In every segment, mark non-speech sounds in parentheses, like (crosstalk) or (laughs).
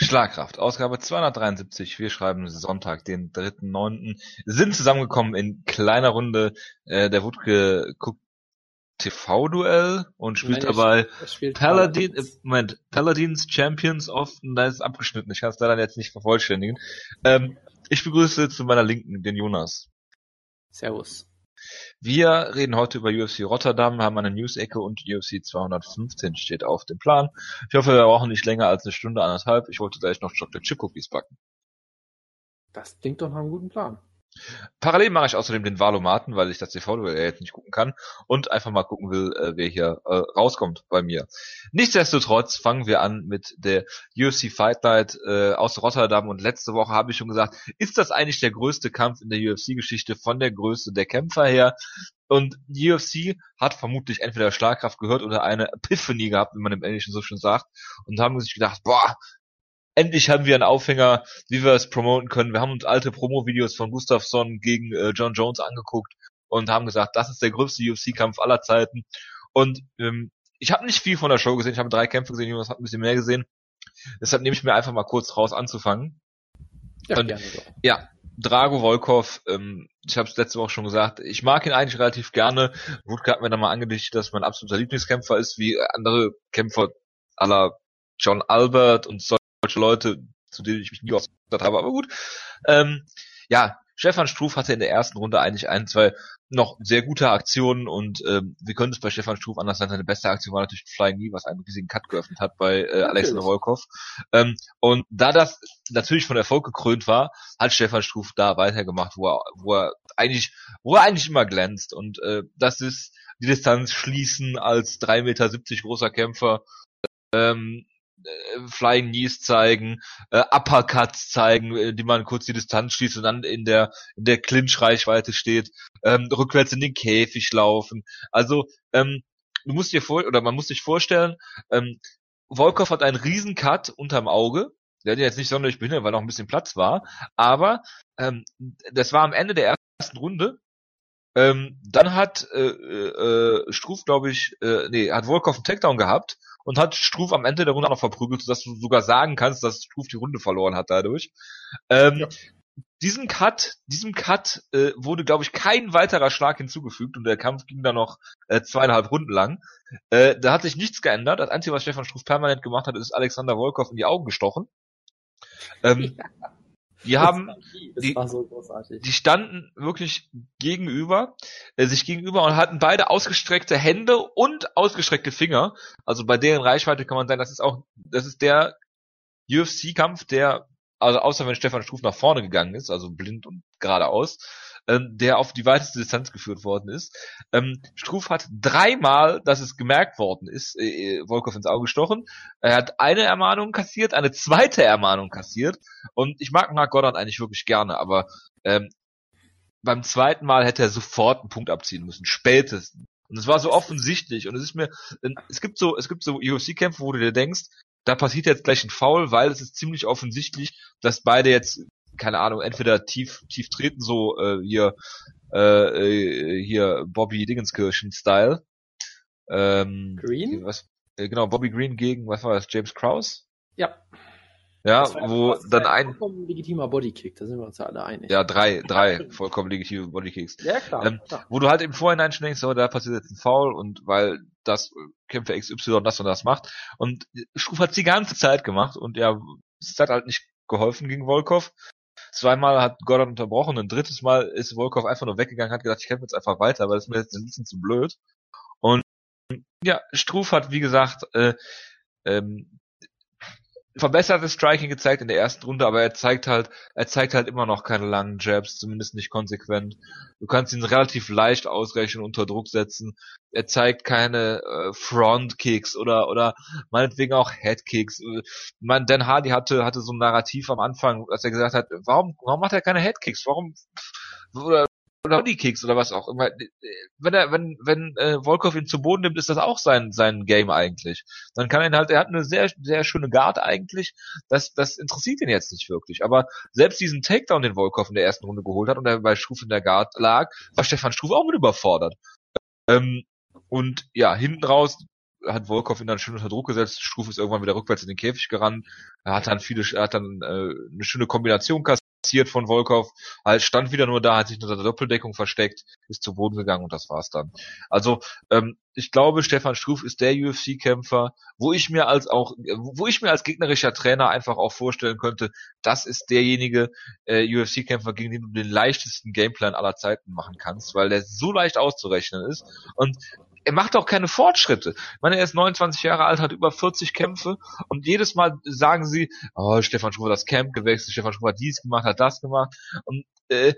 Schlagkraft, Ausgabe 273. Wir schreiben Sonntag, den 3.9. Sind zusammengekommen in kleiner Runde. Äh, der Wutke guckt TV-Duell und spielt Nein, dabei spielt Paladin, äh, Paladins. Moment, Paladins Champions of, da ist es abgeschnitten, ich kann es leider jetzt nicht vervollständigen. Ähm, ich begrüße zu meiner Linken den Jonas. Servus. Wir reden heute über UFC Rotterdam, haben eine News-Ecke und UFC 215 steht auf dem Plan. Ich hoffe, wir brauchen nicht länger als eine Stunde, anderthalb. Ich wollte gleich noch Chocolate Chip Cookies backen. Das klingt doch nach einem guten Plan. Parallel mache ich außerdem den Valomaten, weil ich das TV-Duell jetzt nicht gucken kann und einfach mal gucken will, äh, wer hier äh, rauskommt bei mir. Nichtsdestotrotz fangen wir an mit der UFC Fight Night äh, aus Rotterdam und letzte Woche habe ich schon gesagt, ist das eigentlich der größte Kampf in der UFC-Geschichte von der Größe der Kämpfer her? Und die UFC hat vermutlich entweder Schlagkraft gehört oder eine Epiphany gehabt, wie man im Englischen so schön sagt, und haben sich gedacht, boah, endlich haben wir einen Aufhänger, wie wir es promoten können. Wir haben uns alte Promo-Videos von Gustafsson gegen äh, John Jones angeguckt und haben gesagt, das ist der größte UFC-Kampf aller Zeiten. Und ähm, ich habe nicht viel von der Show gesehen, ich habe drei Kämpfe gesehen, Jonas hat ein bisschen mehr gesehen. Deshalb nehme ich mir einfach mal kurz raus anzufangen. Ja, Und-. Ja, Drago Volkov, ähm, ich habe es letzte Woche schon gesagt, ich mag ihn eigentlich relativ gerne. Wutke hat mir dann mal angedichtet, dass mein absoluter Lieblingskämpfer ist, wie andere Kämpfer aller John Albert und solche Leute, zu denen ich mich nie ausgedacht habe, aber gut. Ähm, ja, Stefan Struf hatte in der ersten Runde eigentlich ein, zwei noch sehr gute Aktionen und ähm, wir können es bei Stefan Struf anders sein. Seine beste Aktion war natürlich Flying Knee, was einen riesigen Cut geöffnet hat bei äh, Alexander Volkov. Ähm, und da das natürlich von Erfolg gekrönt war, hat Stefan Struf da weitergemacht, wo er, wo er eigentlich, wo er eigentlich immer glänzt. Und äh, das ist die Distanz schließen als 3,70 Meter großer Kämpfer, ähm, äh, Flying Knees zeigen, äh, Uppercuts zeigen, äh, die man kurz die Distanz schließt und dann in der in der Clinch-Reichweite steht, ähm, rückwärts in den Käfig laufen. Also ähm, du musst dir vor oder man muss sich vorstellen, ähm, Volkov hat einen riesen Cut unterm Auge. Der hat jetzt nicht sonderlich behindert, weil noch ein bisschen Platz war. Aber ähm, das war am Ende der ersten Runde. Ähm, dann hat äh, äh, Struf, glaube ich, äh, nee, hat Volkov einen Takedown gehabt und hat Struf am Ende der Runde auch noch verprügelt, sodass du sogar sagen kannst, dass Struf die Runde verloren hat dadurch. Ähm, Ja. Diesen Cut, diesem Cut äh, wurde, glaube ich, kein weiterer Schlag hinzugefügt und der Kampf ging dann noch äh, zweieinhalb Runden lang. Äh, da hat sich nichts geändert. Das Einzige, was Stefan Struf permanent gemacht hat, ist Alexander Volkov in die Augen gestochen. Ähm, die haben, die- so die standen wirklich gegenüber, äh, sich gegenüber und hatten beide ausgestreckte Hände und ausgestreckte Finger. Also bei deren Reichweite kann man sagen, das ist auch, das ist der UFC-Kampf, der, also außer wenn Stefan Struf nach vorne gegangen ist, also blind und geradeaus, ähm, der auf die weiteste Distanz geführt worden ist. Ähm, Struf hat dreimal, dass es gemerkt worden ist, äh, äh, Volkov ins Auge gestochen. Er hat eine Ermahnung kassiert, eine zweite Ermahnung kassiert. Und ich mag Mark Goddard eigentlich wirklich gerne, aber ähm, beim zweiten Mal hätte er sofort einen Punkt abziehen müssen, spätestens. Und es war so offensichtlich. Und es ist mir, es gibt so, es gibt so UFC-Kämpfe, wo du dir denkst, da passiert jetzt gleich ein Foul, weil es ist ziemlich offensichtlich, dass beide jetzt, keine Ahnung, entweder tief, tief treten, so äh, hier, äh, äh, hier Bobby Dingenskirchen-Style. Ähm, Green? Was, äh, genau, Bobby Green gegen, was war das, James Krause? Ja. Ja, wo dann ein vollkommen legitimer Bodykick, da sind wir uns ja alle einig. ja, drei, (laughs) drei vollkommen legitime Bodykicks. ja klar. Ähm, klar. wo du halt im Vorhinein schon denkst, so, da passiert jetzt ein Foul und weil das Kämpfer XY das und das macht. Und Struf hat die ganze Zeit gemacht und ja, es hat halt nicht geholfen gegen Volkov. Zweimal hat Gordon unterbrochen, ein drittes Mal ist Volkov einfach nur weggegangen, hat gesagt, ich kämpfe jetzt einfach weiter, weil das ist mir jetzt ein bisschen zu blöd. Und ja, Struf hat, wie gesagt, äh, ähm, verbessertes Striking gezeigt in der ersten Runde, aber er zeigt halt, er zeigt halt immer noch keine langen Jabs, zumindest nicht konsequent. Du kannst ihn relativ leicht ausrechnen, unter Druck setzen. Er zeigt keine äh, Frontkicks oder oder meinetwegen auch Headkicks. Man, Dan Hardy hatte hatte so ein Narrativ am Anfang, dass er gesagt hat, warum warum macht er keine Headkicks? Warum oder oder Bodykicks oder was auch immer. Wenn er, wenn, wenn äh, Volkov ihn zu Boden nimmt, ist das auch sein sein Game eigentlich. Dann kann er ihn halt, er hat eine sehr sehr schöne Guard eigentlich. Das das interessiert ihn jetzt nicht wirklich. Aber selbst diesen Takedown, den Volkov in der ersten Runde geholt hat und er bei Struf in der Guard lag, war Stefan Struf auch mit überfordert. Ähm, und ja, hinten raus hat Volkov ihn dann schön unter Druck gesetzt. Struff ist irgendwann wieder rückwärts in den Käfig gerannt. Er hat dann viele, er hat dann äh, eine schöne Kombination kassiert von Volkov. Halt stand wieder nur da, hat sich unter der Doppeldeckung versteckt, ist zu Boden gegangen und das war's dann. Also ähm, ich glaube, Stefan Struff ist der UFC-Kämpfer, wo ich mir als auch, wo ich mir als gegnerischer Trainer einfach auch vorstellen könnte, das ist derjenige äh, UFC-Kämpfer, gegen den du den leichtesten Gameplan aller Zeiten machen kannst, weil der so leicht auszurechnen ist und er macht auch keine Fortschritte. Ich meine, er ist 29 Jahre alt, hat über 40 Kämpfe und jedes Mal sagen sie, oh, Stefan Struff hat das Camp gewechselt, Stefan Struff hat dies gemacht, hat das gemacht und äh,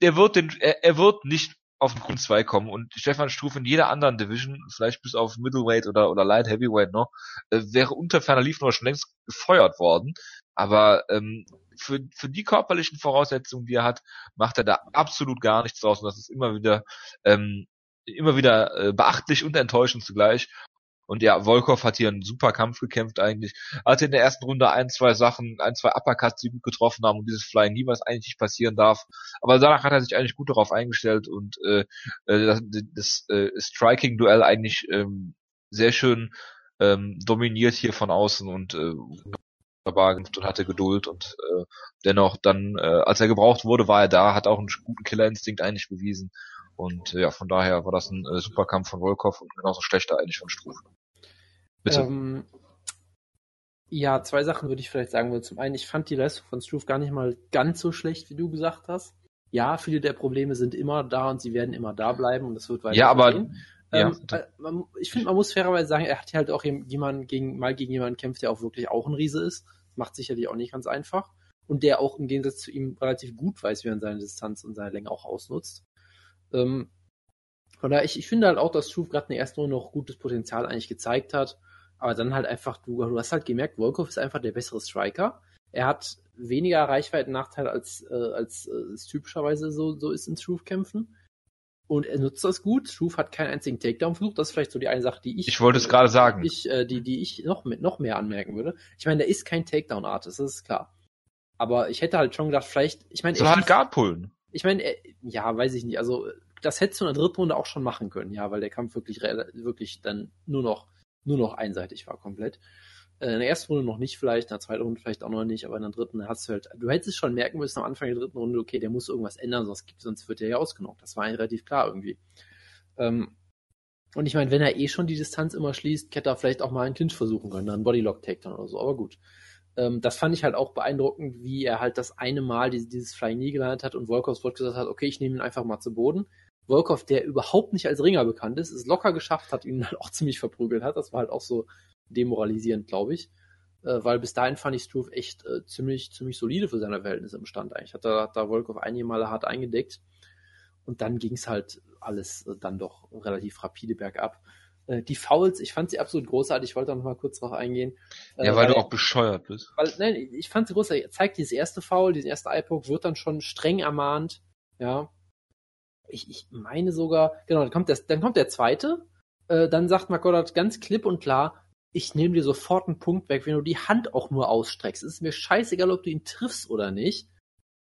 er wird den, er, er wird nicht auf den Grund 2 kommen und Stefan Struff in jeder anderen Division, vielleicht bis auf Middleweight oder, oder Light Heavyweight noch, äh, wäre unter ferner lief schon längst gefeuert worden. Aber ähm, für, für die körperlichen Voraussetzungen, die er hat, macht er da absolut gar nichts draus und das ist immer wieder ähm, immer wieder äh, beachtlich und enttäuschend zugleich. Und ja, Volkov hat hier einen super Kampf gekämpft eigentlich. Hatte in der ersten Runde ein, zwei Sachen, ein, zwei Uppercuts, die gut getroffen haben und dieses Flying nie, was eigentlich nicht passieren darf. Aber danach hat er sich eigentlich gut darauf eingestellt und äh, äh das, das äh, Striking-Duell eigentlich ähm, sehr schön ähm, dominiert hier von außen und äh, und hatte Geduld und äh, dennoch dann, äh, als er gebraucht wurde, war er da, hat auch einen guten Killerinstinkt eigentlich bewiesen und äh, ja, von daher war das ein äh, super Kampf von Volkov und genauso schlechter eigentlich von Struff. Bitte. Ähm, ja, zwei Sachen würde ich vielleicht sagen. Zum einen, ich fand die Leistung von Struve gar nicht mal ganz so schlecht, wie du gesagt hast. Ja, viele der Probleme sind immer da und sie werden immer da bleiben und das wird weiter Ja, aber gehen. Ähm, ja, man, ich finde, man muss fairerweise sagen, er hat ja halt auch jemanden gegen, mal gegen jemanden kämpft, der auch wirklich auch ein Riese ist. Macht sicherlich auch nicht ganz einfach. Und der auch im Gegensatz zu ihm relativ gut weiß, wie er seine Distanz und seine Länge auch ausnutzt. Ähm, von daher, ich, ich finde halt auch, dass Struve gerade in der ersten Runde noch gutes Potenzial eigentlich gezeigt hat. Aber dann halt einfach, du, du hast halt gemerkt, Volkov ist einfach der bessere Striker. Er hat weniger Reichweiten-Nachteil als, äh, als äh, es typischerweise so, so ist in Struve-Kämpfen. Und er nutzt das gut. Struve hat keinen einzigen Takedown versucht. Das ist vielleicht so die eine Sache, die ich. Ich wollte es gerade sagen. Ich, äh, die, die ich noch, mit, noch mehr anmerken würde. Ich meine, der ist kein Takedown-Artist, das ist klar. Aber ich hätte halt schon gedacht, vielleicht, ich meine. Soll halt Guard pullen. Ich meine, ja, weiß ich nicht. Also, das hättest du in der dritten Runde auch schon machen können, ja, weil der Kampf wirklich, wirklich dann nur noch nur noch einseitig war komplett. Äh, in der ersten Runde noch nicht vielleicht, in der zweiten Runde vielleicht auch noch nicht, aber in der dritten hast du halt, du hättest schon merken müssen am Anfang der dritten Runde, okay, der muss irgendwas ändern, sonst, gibt, sonst wird er ja ausgenockt. Das war eigentlich relativ klar irgendwie. Ähm, und ich meine, wenn er eh schon die Distanz immer schließt, hätte er vielleicht auch mal einen Clinch versuchen können, dann einen Bodylock-Takedown oder so, aber gut. Ähm, das fand ich halt auch beeindruckend, wie er halt das eine Mal dieses, dieses Flying Knee gelandet hat und Volkovs Wort gesagt hat, okay, ich nehme ihn einfach mal zu Boden. Volkov, der überhaupt nicht als Ringer bekannt ist, es locker geschafft hat, ihn (laughs) halt auch ziemlich verprügelt hat. Das war halt auch so demoralisierend, glaube ich. Äh, weil bis dahin fand ich Struve echt äh, ziemlich, ziemlich solide für seine Verhältnisse im Stand eigentlich. Hat da, hat da Volkov einige Male hart eingedeckt. Und dann ging es halt alles äh, dann doch relativ rapide bergab. Äh, die Fouls, ich fand sie absolut großartig. Ich wollte da noch mal kurz drauf eingehen. Äh, ja, weil, weil, du auch bescheuert bist. Weil, nein, ich fand sie großartig. Er zeigt dieses erste Foul, diesen ersten Eyepoke, wird dann schon streng ermahnt. Ja, ich, ich meine sogar, genau, dann kommt der, dann kommt der zweite, äh, dann sagt McGoddard ganz klipp und klar, ich nehme dir sofort einen Punkt weg, wenn du die Hand auch nur ausstreckst. Es ist mir scheißegal, ob du ihn triffst oder nicht.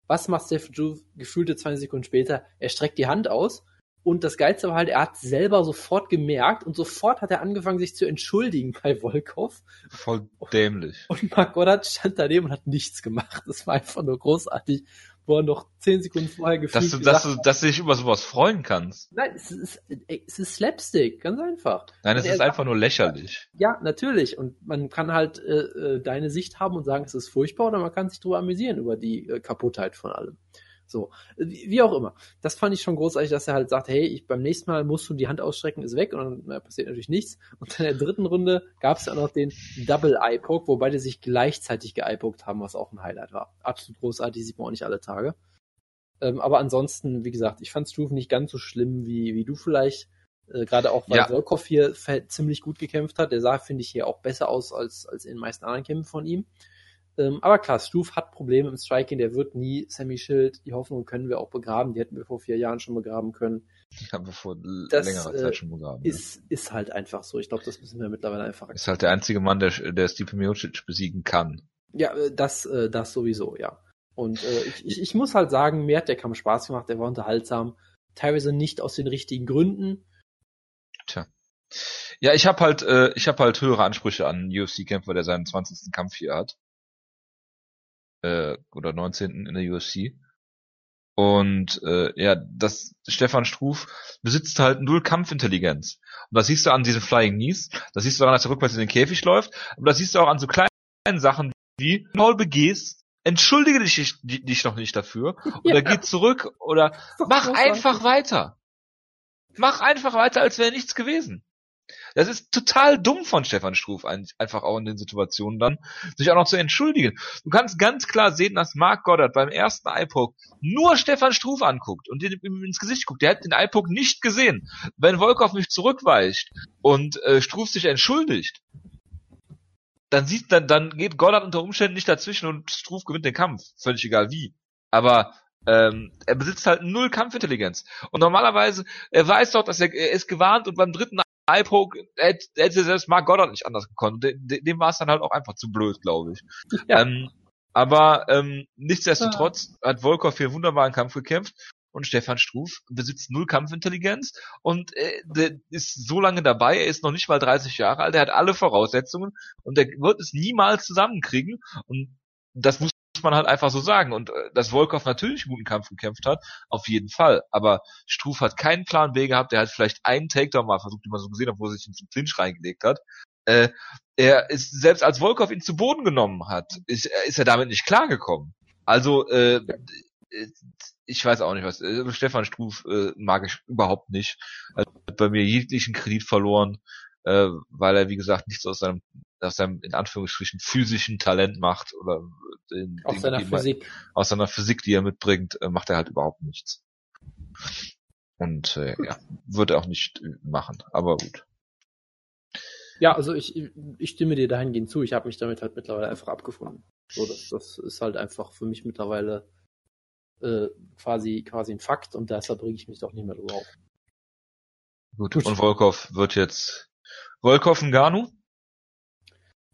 Was macht Stephen Drew gefühlte 20 Sekunden später? Er streckt die Hand aus und das Geilste war halt, er hat selber sofort gemerkt und sofort hat er angefangen, sich zu entschuldigen (laughs) bei Volkov. Voll dämlich. Und Mark Goddard stand daneben und hat nichts gemacht. Das war einfach nur großartig wo er noch zehn Sekunden vorher gefühlt dass du, dass du, dass du dich über sowas freuen kannst. Nein, es ist, es ist Slapstick, ganz einfach. Nein, es ist einfach nur lächerlich. Ja, natürlich. Und man kann halt äh, äh, deine Sicht haben und sagen, es ist furchtbar, oder man kann sich drüber amüsieren über die äh, Kaputtheit von allem. So, wie, auch immer. Das fand ich schon großartig, dass er halt sagt, hey, ich, beim nächsten Mal musst du die Hand ausstrecken, ist weg und dann na, passiert natürlich nichts. Und in der dritten Runde gab es ja noch den Double Eye Poke, wo beide sich gleichzeitig geeyepokt haben, was auch ein Highlight war. Absolut großartig, sieht man auch nicht alle Tage. Ähm, aber ansonsten, wie gesagt, ich fand Struve nicht ganz so schlimm wie, wie du vielleicht. Äh, Gerade auch, weil ja. Volkov hier ziemlich gut gekämpft hat. Der sah, finde ich, hier auch besser aus als, als in den meisten anderen Kämpfen von ihm. Ähm, aber klar, Stuf hat Probleme im Striking, der wird nie Sammy Schild. Die Hoffnung können wir auch begraben, die hätten wir vor vier Jahren schon begraben können. Die haben wir vor das, längerer Zeit schon begraben. Ist, ja. ist halt einfach so. Ich glaube, das müssen wir mittlerweile einfach Ist halt der einzige Mann, der, der Stipe Miocic besiegen kann. Ja, äh, das, äh, das sowieso, ja. Und äh, ich, ich, ich muss halt sagen, mir hat der Kampf Spaß gemacht, der war unterhaltsam. Teilweise nicht aus den richtigen Gründen. Tja. Ja, ich habe halt, äh, ich habe halt höhere Ansprüche an einen UFC-Kämpfer, der seinen 20. Kampf hier hat. Äh, oder 19. in der UFC. Und äh, ja, das Stefan Struf besitzt halt null Kampfintelligenz. Und das siehst du an diesen Flying Knees, das siehst du daran, dass er rückwärts in den Käfig läuft, aber das siehst du auch an so kleinen Sachen wie Paul begehst, entschuldige dich, dich noch nicht dafür (laughs) oder ja. geh zurück oder mach einfach weiter. Mach einfach weiter, als wäre nichts gewesen. Das ist total dumm von Stefan Struf einfach auch in den Situationen dann, sich auch noch zu entschuldigen. Du kannst ganz klar sehen, dass Mark Goddard beim ersten iPoke nur Stefan Struf anguckt und ihm ins Gesicht guckt. Der hat den iPoke nicht gesehen. Wenn Volkov mich zurückweicht und äh, Struf sich entschuldigt, dann sieht dann, dann geht Goddard unter Umständen nicht dazwischen und Struf gewinnt den Kampf. Völlig egal wie. Aber ähm, er besitzt halt null Kampfintelligenz. Und normalerweise, er weiß doch, dass er, er ist gewarnt und beim dritten Eye-Poke hätte, hätte selbst Mark Goddard nicht anders gekonnt. Dem, dem war es dann halt auch einfach zu blöd, glaube ich. Ja. Ähm, aber ähm, nichtsdestotrotz ja. hat Volkov hier einen wunderbaren Kampf gekämpft und Stefan Struf besitzt null Kampfintelligenz und äh, der ist so lange dabei, er ist noch nicht mal 30 Jahre alt, er hat alle Voraussetzungen und er wird es niemals zusammenkriegen und das muss man halt einfach so sagen. Und äh, dass Volkov natürlich einen guten Kampf gekämpft hat, auf jeden Fall. Aber Struf hat keinen Plan B gehabt. Der hat vielleicht einen Takedown mal versucht, den man so gesehen hat, wo er sich in den Clinch reingelegt hat. Äh, er ist, selbst als Volkov ihn zu Boden genommen hat, ist, ist er damit nicht klargekommen. Also, äh, ich weiß auch nicht was. Äh, Stefan Struf äh, mag ich überhaupt nicht. Er hat bei mir jeglichen Kredit verloren, äh, weil er, wie gesagt, nichts aus seinem aus seinem in Anführungsstrichen physischen Talent macht oder den, aus seiner Physik. Man, aus seiner Physik, die er mitbringt, äh, macht er halt überhaupt nichts. Und äh, ja, würde er auch nicht machen, aber gut. Ja, also ich, ich stimme dir dahingehend zu. Ich habe mich damit halt mittlerweile einfach abgefunden. So, das, das ist halt einfach für mich mittlerweile äh, quasi quasi ein Fakt und deshalb bringe ich mich doch nicht mehr drüber auf. Gut. Gut. Und Volkov wird jetzt Volkov Ngannou?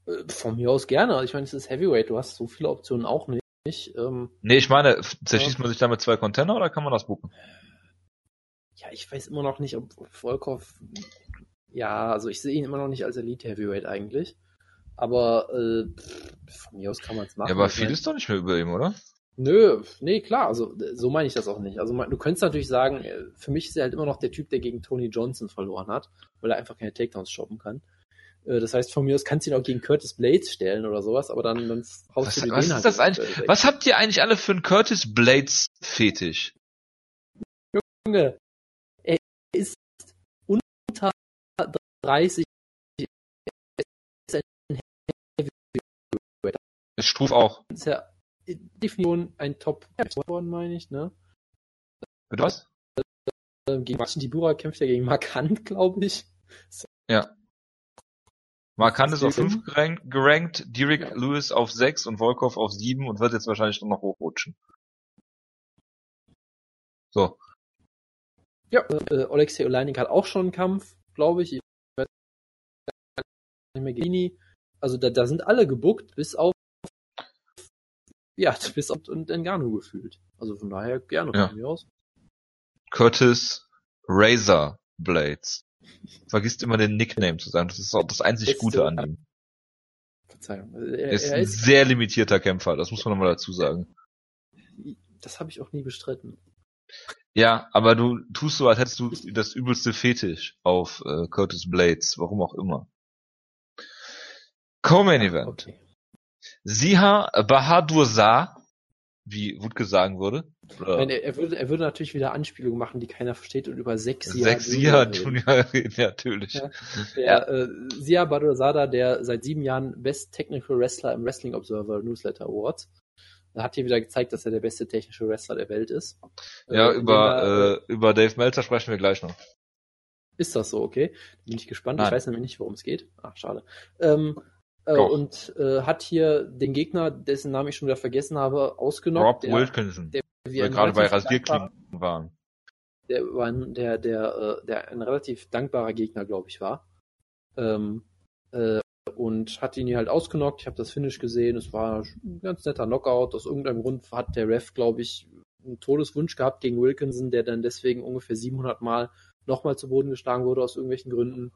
Äh, von mir aus gerne. Ich meine, es ist Heavyweight, du hast so viele Optionen auch nicht. Ähm, nee, ich meine, zerschießt ja. man sich damit zwei Container oder kann man das buchen? Ja, ich weiß immer noch nicht, ob Volkov. Ja, also ich sehe ihn immer noch nicht als Elite Heavyweight eigentlich. Aber äh, von mir aus kann man es machen. Ja, aber viel ist doch nicht mehr über ihm, oder? Nö, nee, klar, also so meine ich das auch nicht. Also du könntest natürlich sagen, äh, für mich ist er halt immer noch der Typ, der gegen Tony Johnson verloren hat, weil er einfach keine Takedowns shoppen kann. Äh, das heißt, von mir aus kannst du ihn auch gegen Curtis Blades stellen oder sowas, aber dann, dann haust was, du den was ist halt das eigentlich? Weg. Was habt ihr eigentlich alle für einen Curtis Blades Fetisch? Junge, er ist unter 30. Ist Ist Struf auch. Ist ja Definition ein Top geworden, meine ich, ne? Mit was? Ähm, gegen Marcin Tibura kämpft er gegen Mark Hunt, glaube ich. Ja. Mark Hunt ist auf 5 gerankt, gerankt, Derek ja. Lewis auf 6 und Volkov auf 7 und wird jetzt wahrscheinlich noch hochrutschen. So. Ja, äh, Alexei Oleinik hat auch schon einen Kampf, glaube ich. ich weiß nicht mehr Gini. Also da, da sind alle gebuckt, bis auf ja, (laughs) bis auf und Engano gefühlt. Also von daher gerne ja. von mir aus. Curtis Razor Blades. Vergisst immer den Nickname zu sagen. Das ist auch das einzig ist Gute so, an ihm. Verzeihung. Er, ist er ist ein sehr limitierter Kämpfer, das muss man nochmal dazu sagen. Das habe ich auch nie bestritten. Ja, aber du tust so, als hättest du das übelste Fetisch auf äh, Curtis Blades, warum auch immer. Co-Main Event. Okay. Siha Bahadur Shah wie Wutke sagen würde. Nein, er, er, würde, er würde natürlich wieder Anspielungen machen, die keiner versteht und über sechs Sia Junior reden, (laughs) natürlich. Ja, der, ja. Äh, Sia Badurzada, der seit sieben Jahren Best Technical Wrestler im Wrestling Observer Newsletter Awards, hat hier wieder gezeigt, dass er der beste technische Wrestler der Welt ist. Ja, äh, über, er, äh, über Dave Meltzer sprechen wir gleich noch. Ist das so, okay? Bin ich gespannt. Nein. Ich weiß nämlich nicht, worum es geht. Ach, schade. Ähm, äh, und äh, hat hier den Gegner, dessen Namen ich schon wieder vergessen habe, ausgenockt. Rob der, Wilkinson, der, der gerade bei Rasierklingen waren. Der, war ein, der, der, äh, der ein relativ dankbarer Gegner, glaube ich, war. Ähm, äh, und hat ihn hier halt ausgenockt. Ich habe das Finish gesehen. Es war ein ganz netter Knockout. Aus irgendeinem Grund hat der Ref, glaube ich, einen Todeswunsch gehabt gegen Wilkinson, der dann deswegen ungefähr 700 Mal nochmal zu Boden geschlagen wurde aus irgendwelchen Gründen.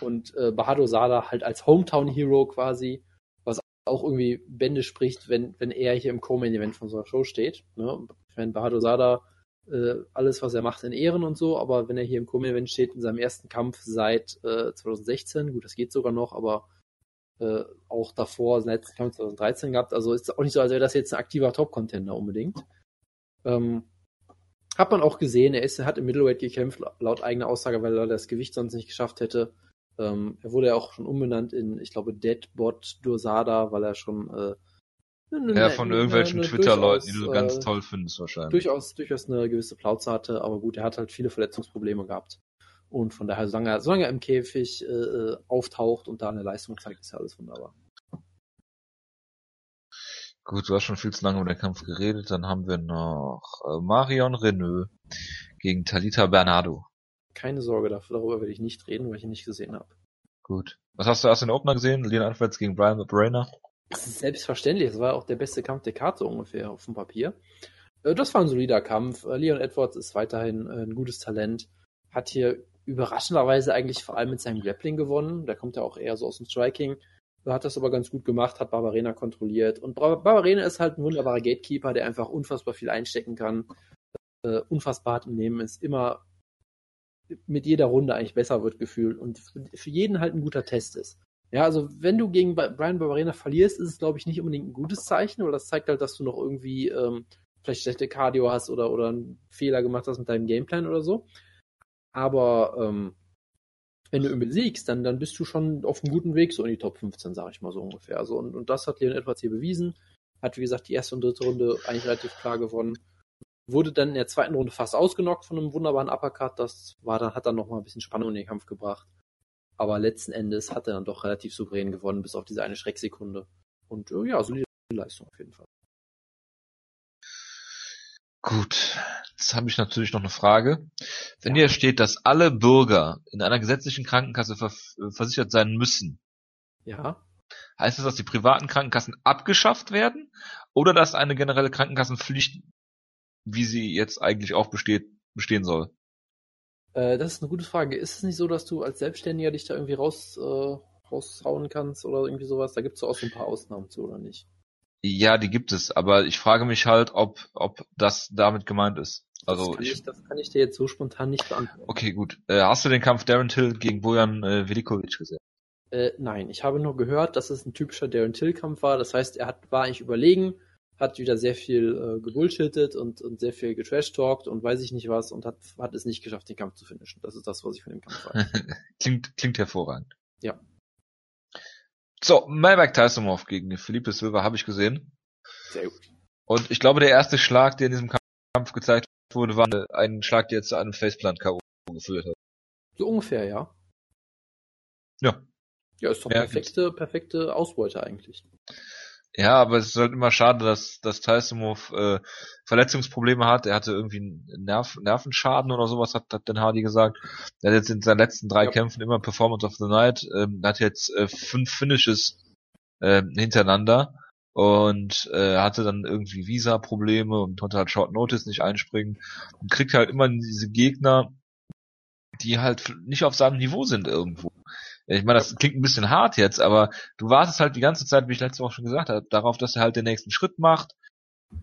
Und äh, Bahadur Sada halt als Hometown-Hero quasi, was auch irgendwie Bände spricht, wenn, wenn er hier im Co-Main-Event von so einer Show steht. Ne? Ich meine, Bahadur Sada, äh, alles, was er macht, in Ehren und so, aber wenn er hier im Co-Main-Event steht, in seinem ersten Kampf seit äh, 2016, gut, das geht sogar noch, aber äh, auch davor, Kampf 2013 gehabt, also ist auch nicht so, als wäre das jetzt ein aktiver Top-Contender unbedingt. Ähm, hat man auch gesehen, er, ist, er hat im Middleweight gekämpft, laut eigener Aussage, weil er das Gewicht sonst nicht geschafft hätte. Ähm, er wurde ja auch schon umbenannt in, ich glaube, Deadbot Dursada, weil er schon äh, eine, ja, von irgendwelchen Twitter-Leuten, die du ganz äh, toll findest wahrscheinlich. Durchaus, durchaus eine gewisse Plauze hatte, aber gut, er hat halt viele Verletzungsprobleme gehabt. Und von daher, solange er, solange er im Käfig äh, äh auftaucht und da eine Leistung zeigt, ist ja alles wunderbar. Gut, du hast schon viel zu lange über den Kampf geredet. Dann haben wir noch äh, Marion Renault gegen Talita Bernardo. Keine Sorge, darüber werde ich nicht reden, weil ich ihn nicht gesehen habe. Gut. Was hast du aus den Opener gesehen? Leon Alvarez gegen Brian Brainer? Das ist selbstverständlich. Das war auch der beste Kampf der Karte ungefähr auf dem Papier. Äh, das war ein solider Kampf. Äh, Leon Edwards ist weiterhin ein gutes Talent. Hat hier überraschenderweise eigentlich vor allem mit seinem Grappling gewonnen. Der kommt ja auch eher so aus dem Striking hat das aber ganz gut gemacht, hat Barbarena kontrolliert. Und Barbarena ist halt ein wunderbarer Gatekeeper, der einfach unfassbar viel einstecken kann. Äh, unfassbar hart im Nehmen ist immer mit jeder Runde eigentlich besser wird gefühlt und für jeden halt ein guter Test ist. Ja, also wenn du gegen Brian Barbarena verlierst, ist es glaube ich nicht unbedingt ein gutes Zeichen, weil das zeigt halt, dass du noch irgendwie ähm, vielleicht schlechte Cardio hast oder, oder einen Fehler gemacht hast mit deinem Gameplan oder so. Aber ähm, wenn du ihn besiegst, dann, dann bist du schon auf einem guten Weg, so in die Top 15, sage ich mal so ungefähr. Also, und, und das hat Leon Edwards hier bewiesen. Hat, wie gesagt, die erste und dritte Runde eigentlich relativ klar gewonnen. Wurde dann in der zweiten Runde fast ausgenockt von einem wunderbaren Uppercut. Das war dann, hat dann nochmal ein bisschen Spannung in den Kampf gebracht. Aber letzten Endes hat er dann doch relativ souverän gewonnen, bis auf diese eine Schrecksekunde. Und äh, ja, solide Leistung auf jeden Fall. Gut, jetzt habe ich natürlich noch eine Frage. Wenn hier steht, dass alle Bürger in einer gesetzlichen Krankenkasse versichert sein müssen, ja. heißt das, dass die privaten Krankenkassen abgeschafft werden oder dass eine generelle Krankenkassenpflicht, wie sie jetzt eigentlich auch besteht, bestehen soll? Äh, das ist eine gute Frage. Ist es nicht so, dass du als Selbstständiger dich da irgendwie raus, äh, raushauen kannst oder irgendwie sowas? Da gibt es auch so ein paar Ausnahmen zu, oder nicht? Ja, die gibt es, aber ich frage mich halt, ob, ob das damit gemeint ist. Also das kann, ich, ich, das kann ich dir jetzt so spontan nicht beantworten. Okay, gut. Äh, hast du den Kampf Darren Till gegen Bojan äh, Velikovic gesehen? Äh, nein, ich habe nur gehört, dass es ein typischer Darren Till-Kampf war. Das heißt, er hat, war eigentlich überlegen, hat wieder sehr viel äh, gebullshittet und, und sehr viel getrashtalkt und weiß ich nicht was und hat, hat es nicht geschafft, den Kampf zu finishen. Das ist das, was ich von dem Kampf weiß. (laughs) klingt, klingt hervorragend. Ja. So, Malbec Tysonov gegen Felipe Silva habe ich gesehen. Sehr gut. Und ich glaube, der erste Schlag, der in diesem Kampf gezeigt wurde, war ein Schlag, der zu einem Faceplant K.O. geführt hat. So ungefähr, ja. Ja. Ja, ist doch ja, perfekte, perfekte Ausbeute eigentlich. Ja, aber es ist halt immer schade, dass, dass Tysonov äh, Verletzungsprobleme hat. Er hatte irgendwie einen Nerv, Nervenschaden oder sowas, hat, hat Den Hardy gesagt. Er hat jetzt in seinen letzten drei ja. Kämpfen immer Performance of the Night. Ähm, hat jetzt äh, fünf Finishes äh, hintereinander und äh, hatte dann irgendwie Visa-Probleme und konnte halt Short Notice nicht einspringen und kriegt halt immer diese Gegner, die halt nicht auf seinem Niveau sind irgendwo. Ich meine, das klingt ein bisschen hart jetzt, aber du wartest halt die ganze Zeit, wie ich letzte Woche schon gesagt habe, darauf, dass er halt den nächsten Schritt macht.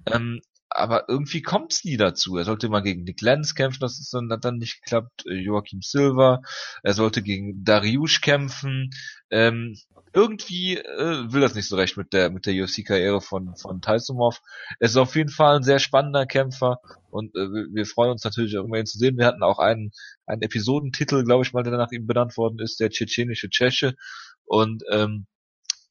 Ähm, aber irgendwie kommt's nie dazu. Er sollte mal gegen Nick Lenz kämpfen, das ist dann, hat dann nicht geklappt. Äh, Joachim Silva, er sollte gegen Dariush kämpfen. Ähm, irgendwie äh, will das nicht so recht mit der mit der UFC-Karriere von von Taisumov. Er ist auf jeden Fall ein sehr spannender Kämpfer und äh, wir freuen uns natürlich irgendwann ihn zu sehen. Wir hatten auch einen einen Episodentitel, glaube ich mal, der nach ihm benannt worden ist, der tschetschenische Tscheche und ähm,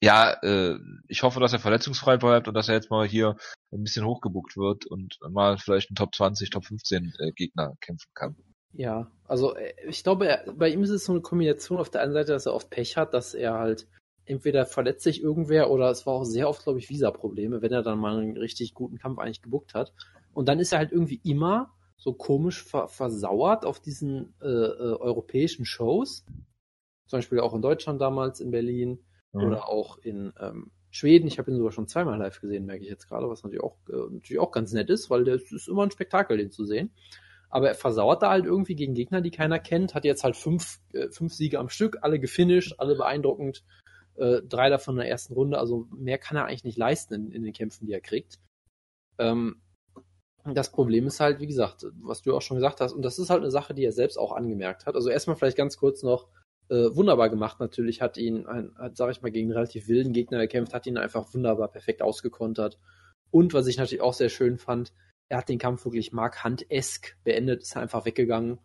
ja, äh, ich hoffe, dass er verletzungsfrei bleibt und dass er jetzt mal hier ein bisschen hochgebuckt wird und mal vielleicht einen Top 20, Top 15 äh, Gegner kämpfen kann. Ja, also äh, ich glaube, er, bei ihm ist es so eine Kombination auf der einen Seite, dass er oft Pech hat, dass er halt entweder verletzt sich irgendwer oder es war auch sehr oft, glaube ich, Visa-Probleme, wenn er dann mal einen richtig guten Kampf eigentlich gebuckt hat. Und dann ist er halt irgendwie immer so komisch ver versauert auf diesen äh, äh, europäischen Shows. Zum Beispiel auch in Deutschland damals, in Berlin mhm. oder auch in ähm, Schweden. Ich habe ihn sogar schon zweimal live gesehen, merke ich jetzt gerade, was natürlich auch, äh, natürlich auch ganz nett ist, weil der ist immer ein Spektakel, den zu sehen. aber er versauert da halt irgendwie gegen Gegner, die keiner kennt, hat jetzt halt fünf, äh, fünf Siege am Stück, alle gefinisht, alle beeindruckend, äh, drei davon in der ersten Runde, also mehr kann er eigentlich nicht leisten in, in den Kämpfen, die er kriegt. Ähm, das Problem ist halt, wie gesagt, was du auch schon gesagt hast, und das ist halt eine Sache, die er selbst auch angemerkt hat. Also erstmal vielleicht ganz kurz noch, äh, wunderbar gemacht natürlich, hat ihn, ein, hat, sag ich mal, gegen einen relativ wilden Gegner gekämpft, hat ihn einfach wunderbar perfekt ausgekontert. Und was ich natürlich auch sehr schön fand, er hat den Kampf wirklich Mark Hunt-esk beendet, ist einfach weggegangen,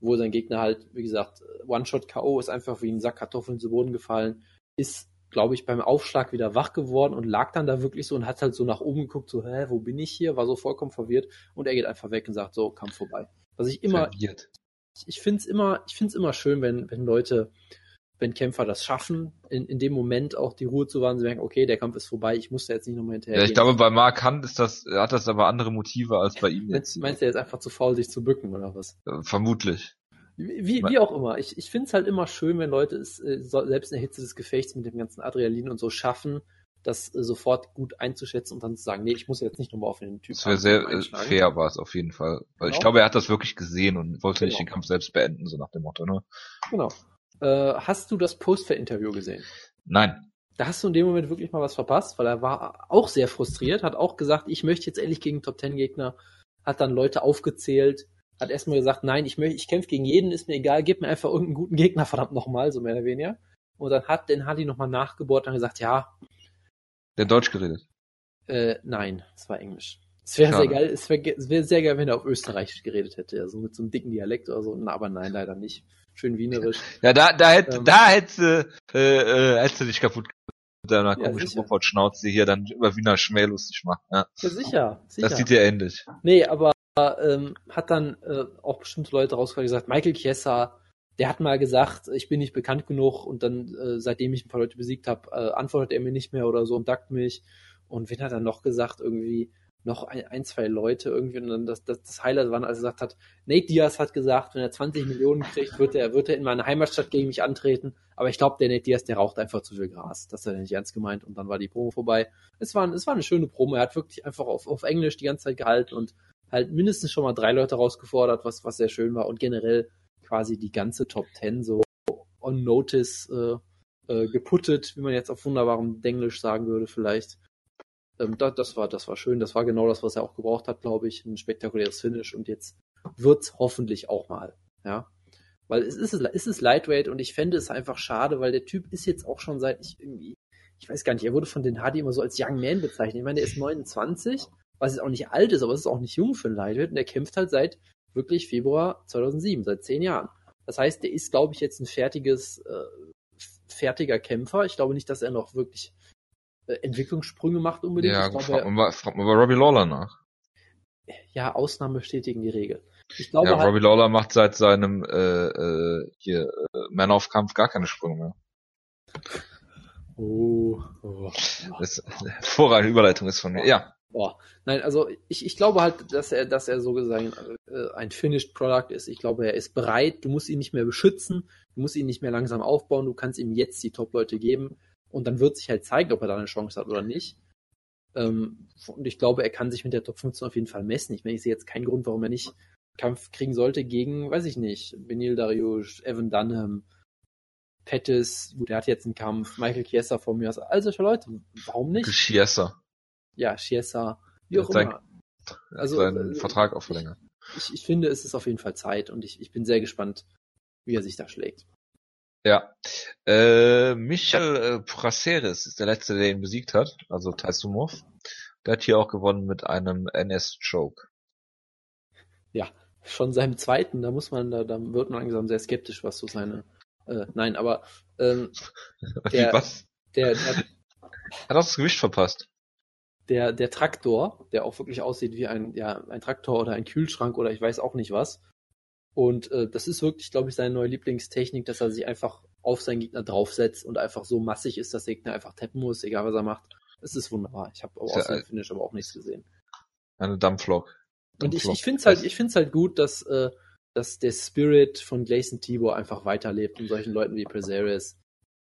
wo sein Gegner halt, wie gesagt, One-Shot-K.O. ist einfach wie ein Sack Kartoffeln zu Boden gefallen, ist, glaube ich, beim Aufschlag wieder wach geworden und lag dann da wirklich so und hat halt so nach oben geguckt, so, hä, wo bin ich hier? War so vollkommen verwirrt und er geht einfach weg und sagt, so, Kampf vorbei. Was ich immer, Verwirrt. ich, ich finde es immer, ich finde es immer schön, wenn, wenn Leute wenn Kämpfer das schaffen, in, in dem Moment auch die Ruhe zu wahren, sie merken, okay, der Kampf ist vorbei, ich muss da jetzt nicht nochmal hinterher. Ja, ich glaube, bei Mark Hunt ist das, hat das aber andere Motive als bei ihm jetzt. Meinst du, er ist einfach zu faul, sich zu bücken oder was? Äh, vermutlich. Wie, wie auch immer. Ich, ich finde es halt immer schön, wenn Leute es äh, selbst in der Hitze des Gefechts mit dem ganzen Adrenalin und so schaffen, das äh, sofort gut einzuschätzen und dann zu sagen, nee, ich muss jetzt nicht nochmal auf den Typ. Das wäre sehr äh, fair, war es auf jeden Fall. Weil genau. ich glaube, er hat das wirklich gesehen und wollte genau. nicht den Kampf selbst beenden, so nach dem Motto, ne? Genau. Äh, hast du das Post-Fair-Interview gesehen? Nein. Da hast du in dem Moment wirklich mal was verpasst, weil er war auch sehr frustriert, hat auch gesagt, ich möchte jetzt endlich gegen Top-10-Gegner, hat dann Leute aufgezählt, hat erstmal gesagt, nein, ich möchte, ich kämpfe gegen jeden, ist mir egal, gib mir einfach irgendeinen guten Gegner, (laughs) verdammt nochmal, so mehr oder weniger. Und dann hat den Hardy nochmal nachgebohrt und gesagt, ja. Der Deutsch geredet? Äh, nein, es war Englisch. Es wäre sehr geil, es wäre wär sehr geil, wenn er auf Österreichisch geredet hätte, also mit so einem dicken Dialekt oder so, na, aber nein, leider nicht schön wienerisch. (laughs) Ja, da, da hätte, ähm, da hätte, äh, äh, hätte dich kaputt mit deiner ja, komischen Robot-Schnauze hier dann über Wiener Schmäh lustig machen. Ja, ja sicher, sicher. Das sieht ja ähnlich. Nee, aber ähm, hat dann äh, auch bestimmte Leute rausgehört gesagt, Michael Chiesa, der hat mal gesagt, ich bin nicht bekannt genug und dann, äh, seitdem ich ein paar Leute besiegt habe, äh, antwortet er mir nicht mehr oder so und dackt mich. Und wen hat er noch gesagt, irgendwie, noch ein, ein, zwei Leute irgendwie und dann das, das, das Highlight war, als er gesagt hat, Nate Diaz hat gesagt, wenn er 20 Millionen kriegt, wird er, wird er in meine Heimatstadt gegen mich antreten. Aber ich glaube, der Nate Diaz, der raucht einfach zu viel Gras. Das hat er nicht ernst gemeint und dann war die Promo vorbei. Es war, es war eine schöne Promo. Er hat wirklich einfach auf, auf Englisch die ganze Zeit gehalten und halt mindestens schon mal drei Leute rausgefordert, was, was sehr schön war und generell quasi die ganze Top 10 so on notice äh, äh, geputtet, wie man jetzt auf wunderbarem Denglisch sagen würde vielleicht. Ähm, das, das, war, das war schön. Das war genau das, was er auch gebraucht hat, glaube ich. Ein spektakuläres Finish und jetzt wird's hoffentlich auch mal. Ja. Weil es ist, es ist Lightweight und ich fände es einfach schade, weil der Typ ist jetzt auch schon seit ich irgendwie, ich weiß gar nicht, er wurde von den Hardy immer so als Young Man bezeichnet. Ich meine, der ist 29, was jetzt auch nicht alt ist, aber es ist auch nicht jung für ein Lightweight und er kämpft halt seit wirklich Februar 2007, seit zehn Jahren. Das heißt, der ist, glaube ich, jetzt ein fertiges, äh, fertiger Kämpfer. Ich glaube nicht, dass er noch wirklich äh, Entwicklungssprünge macht unbedingt. Ja, glaube, frag, mal, frag mal bei Robbie Lawler nach. Ja, Ausnahmen bestätigen die Regel. Ich glaube ja, halt, Robbie Lawler macht seit seinem äh, äh, hier äh, Man-of-Kampf gar keine Sprünge mehr. Oh, oh. Das eine (laughs) hervorragende Überleitung ist von mir. Ja. Boah. Nein, also ich, ich glaube halt, dass er, dass er so gesagt äh, ein Finished Product ist. Ich glaube, er ist bereit. Du musst ihn nicht mehr beschützen. Du musst ihn nicht mehr langsam aufbauen. Du kannst ihm jetzt die Top-Leute geben. Und dann wird sich halt zeigen, ob er da eine Chance hat oder nicht. Ähm, und ich glaube, er kann sich mit der Top 15 auf jeden Fall messen. Ich meine, ich sehe jetzt keinen Grund, warum er nicht Kampf kriegen sollte gegen, weiß ich nicht, Benil Dariush, Evan Dunham, Pettis, gut, der hat jetzt einen Kampf, Michael Chiesa vor mir. Also solche Leute, warum nicht? Chiesa. Ja, Chiesa, wie auch sein, immer. Also, seinen äh, Vertrag auch verlängert. Ich, ich finde, es ist auf jeden Fall Zeit und ich, ich bin sehr gespannt, wie er sich da schlägt. Ja. Äh, Michel äh, Praceres ist der letzte, der ihn besiegt hat, also Taisumov. Der hat hier auch gewonnen mit einem NS-Choke. Ja, schon seinem zweiten, da muss man, da, da wird man langsam sehr skeptisch, was so seine. Äh, nein, aber ähm, (laughs) der, was? Der, der, (laughs) hat auch das Gewicht verpasst. Der, der Traktor, der auch wirklich aussieht wie ein, ja, ein Traktor oder ein Kühlschrank oder ich weiß auch nicht was, und äh, das ist wirklich, glaube ich, seine neue Lieblingstechnik, dass er sich einfach auf seinen Gegner draufsetzt und einfach so massig ist, dass der Gegner einfach tappen muss, egal was er macht. Es ist wunderbar. Ich habe aus dem Finish aber auch nichts gesehen. Eine Dampflok. Und ich, ich finde es halt, ich find's halt gut, dass, äh, dass der Spirit von Gleison Tibor einfach weiterlebt und solchen Leuten wie Presaris.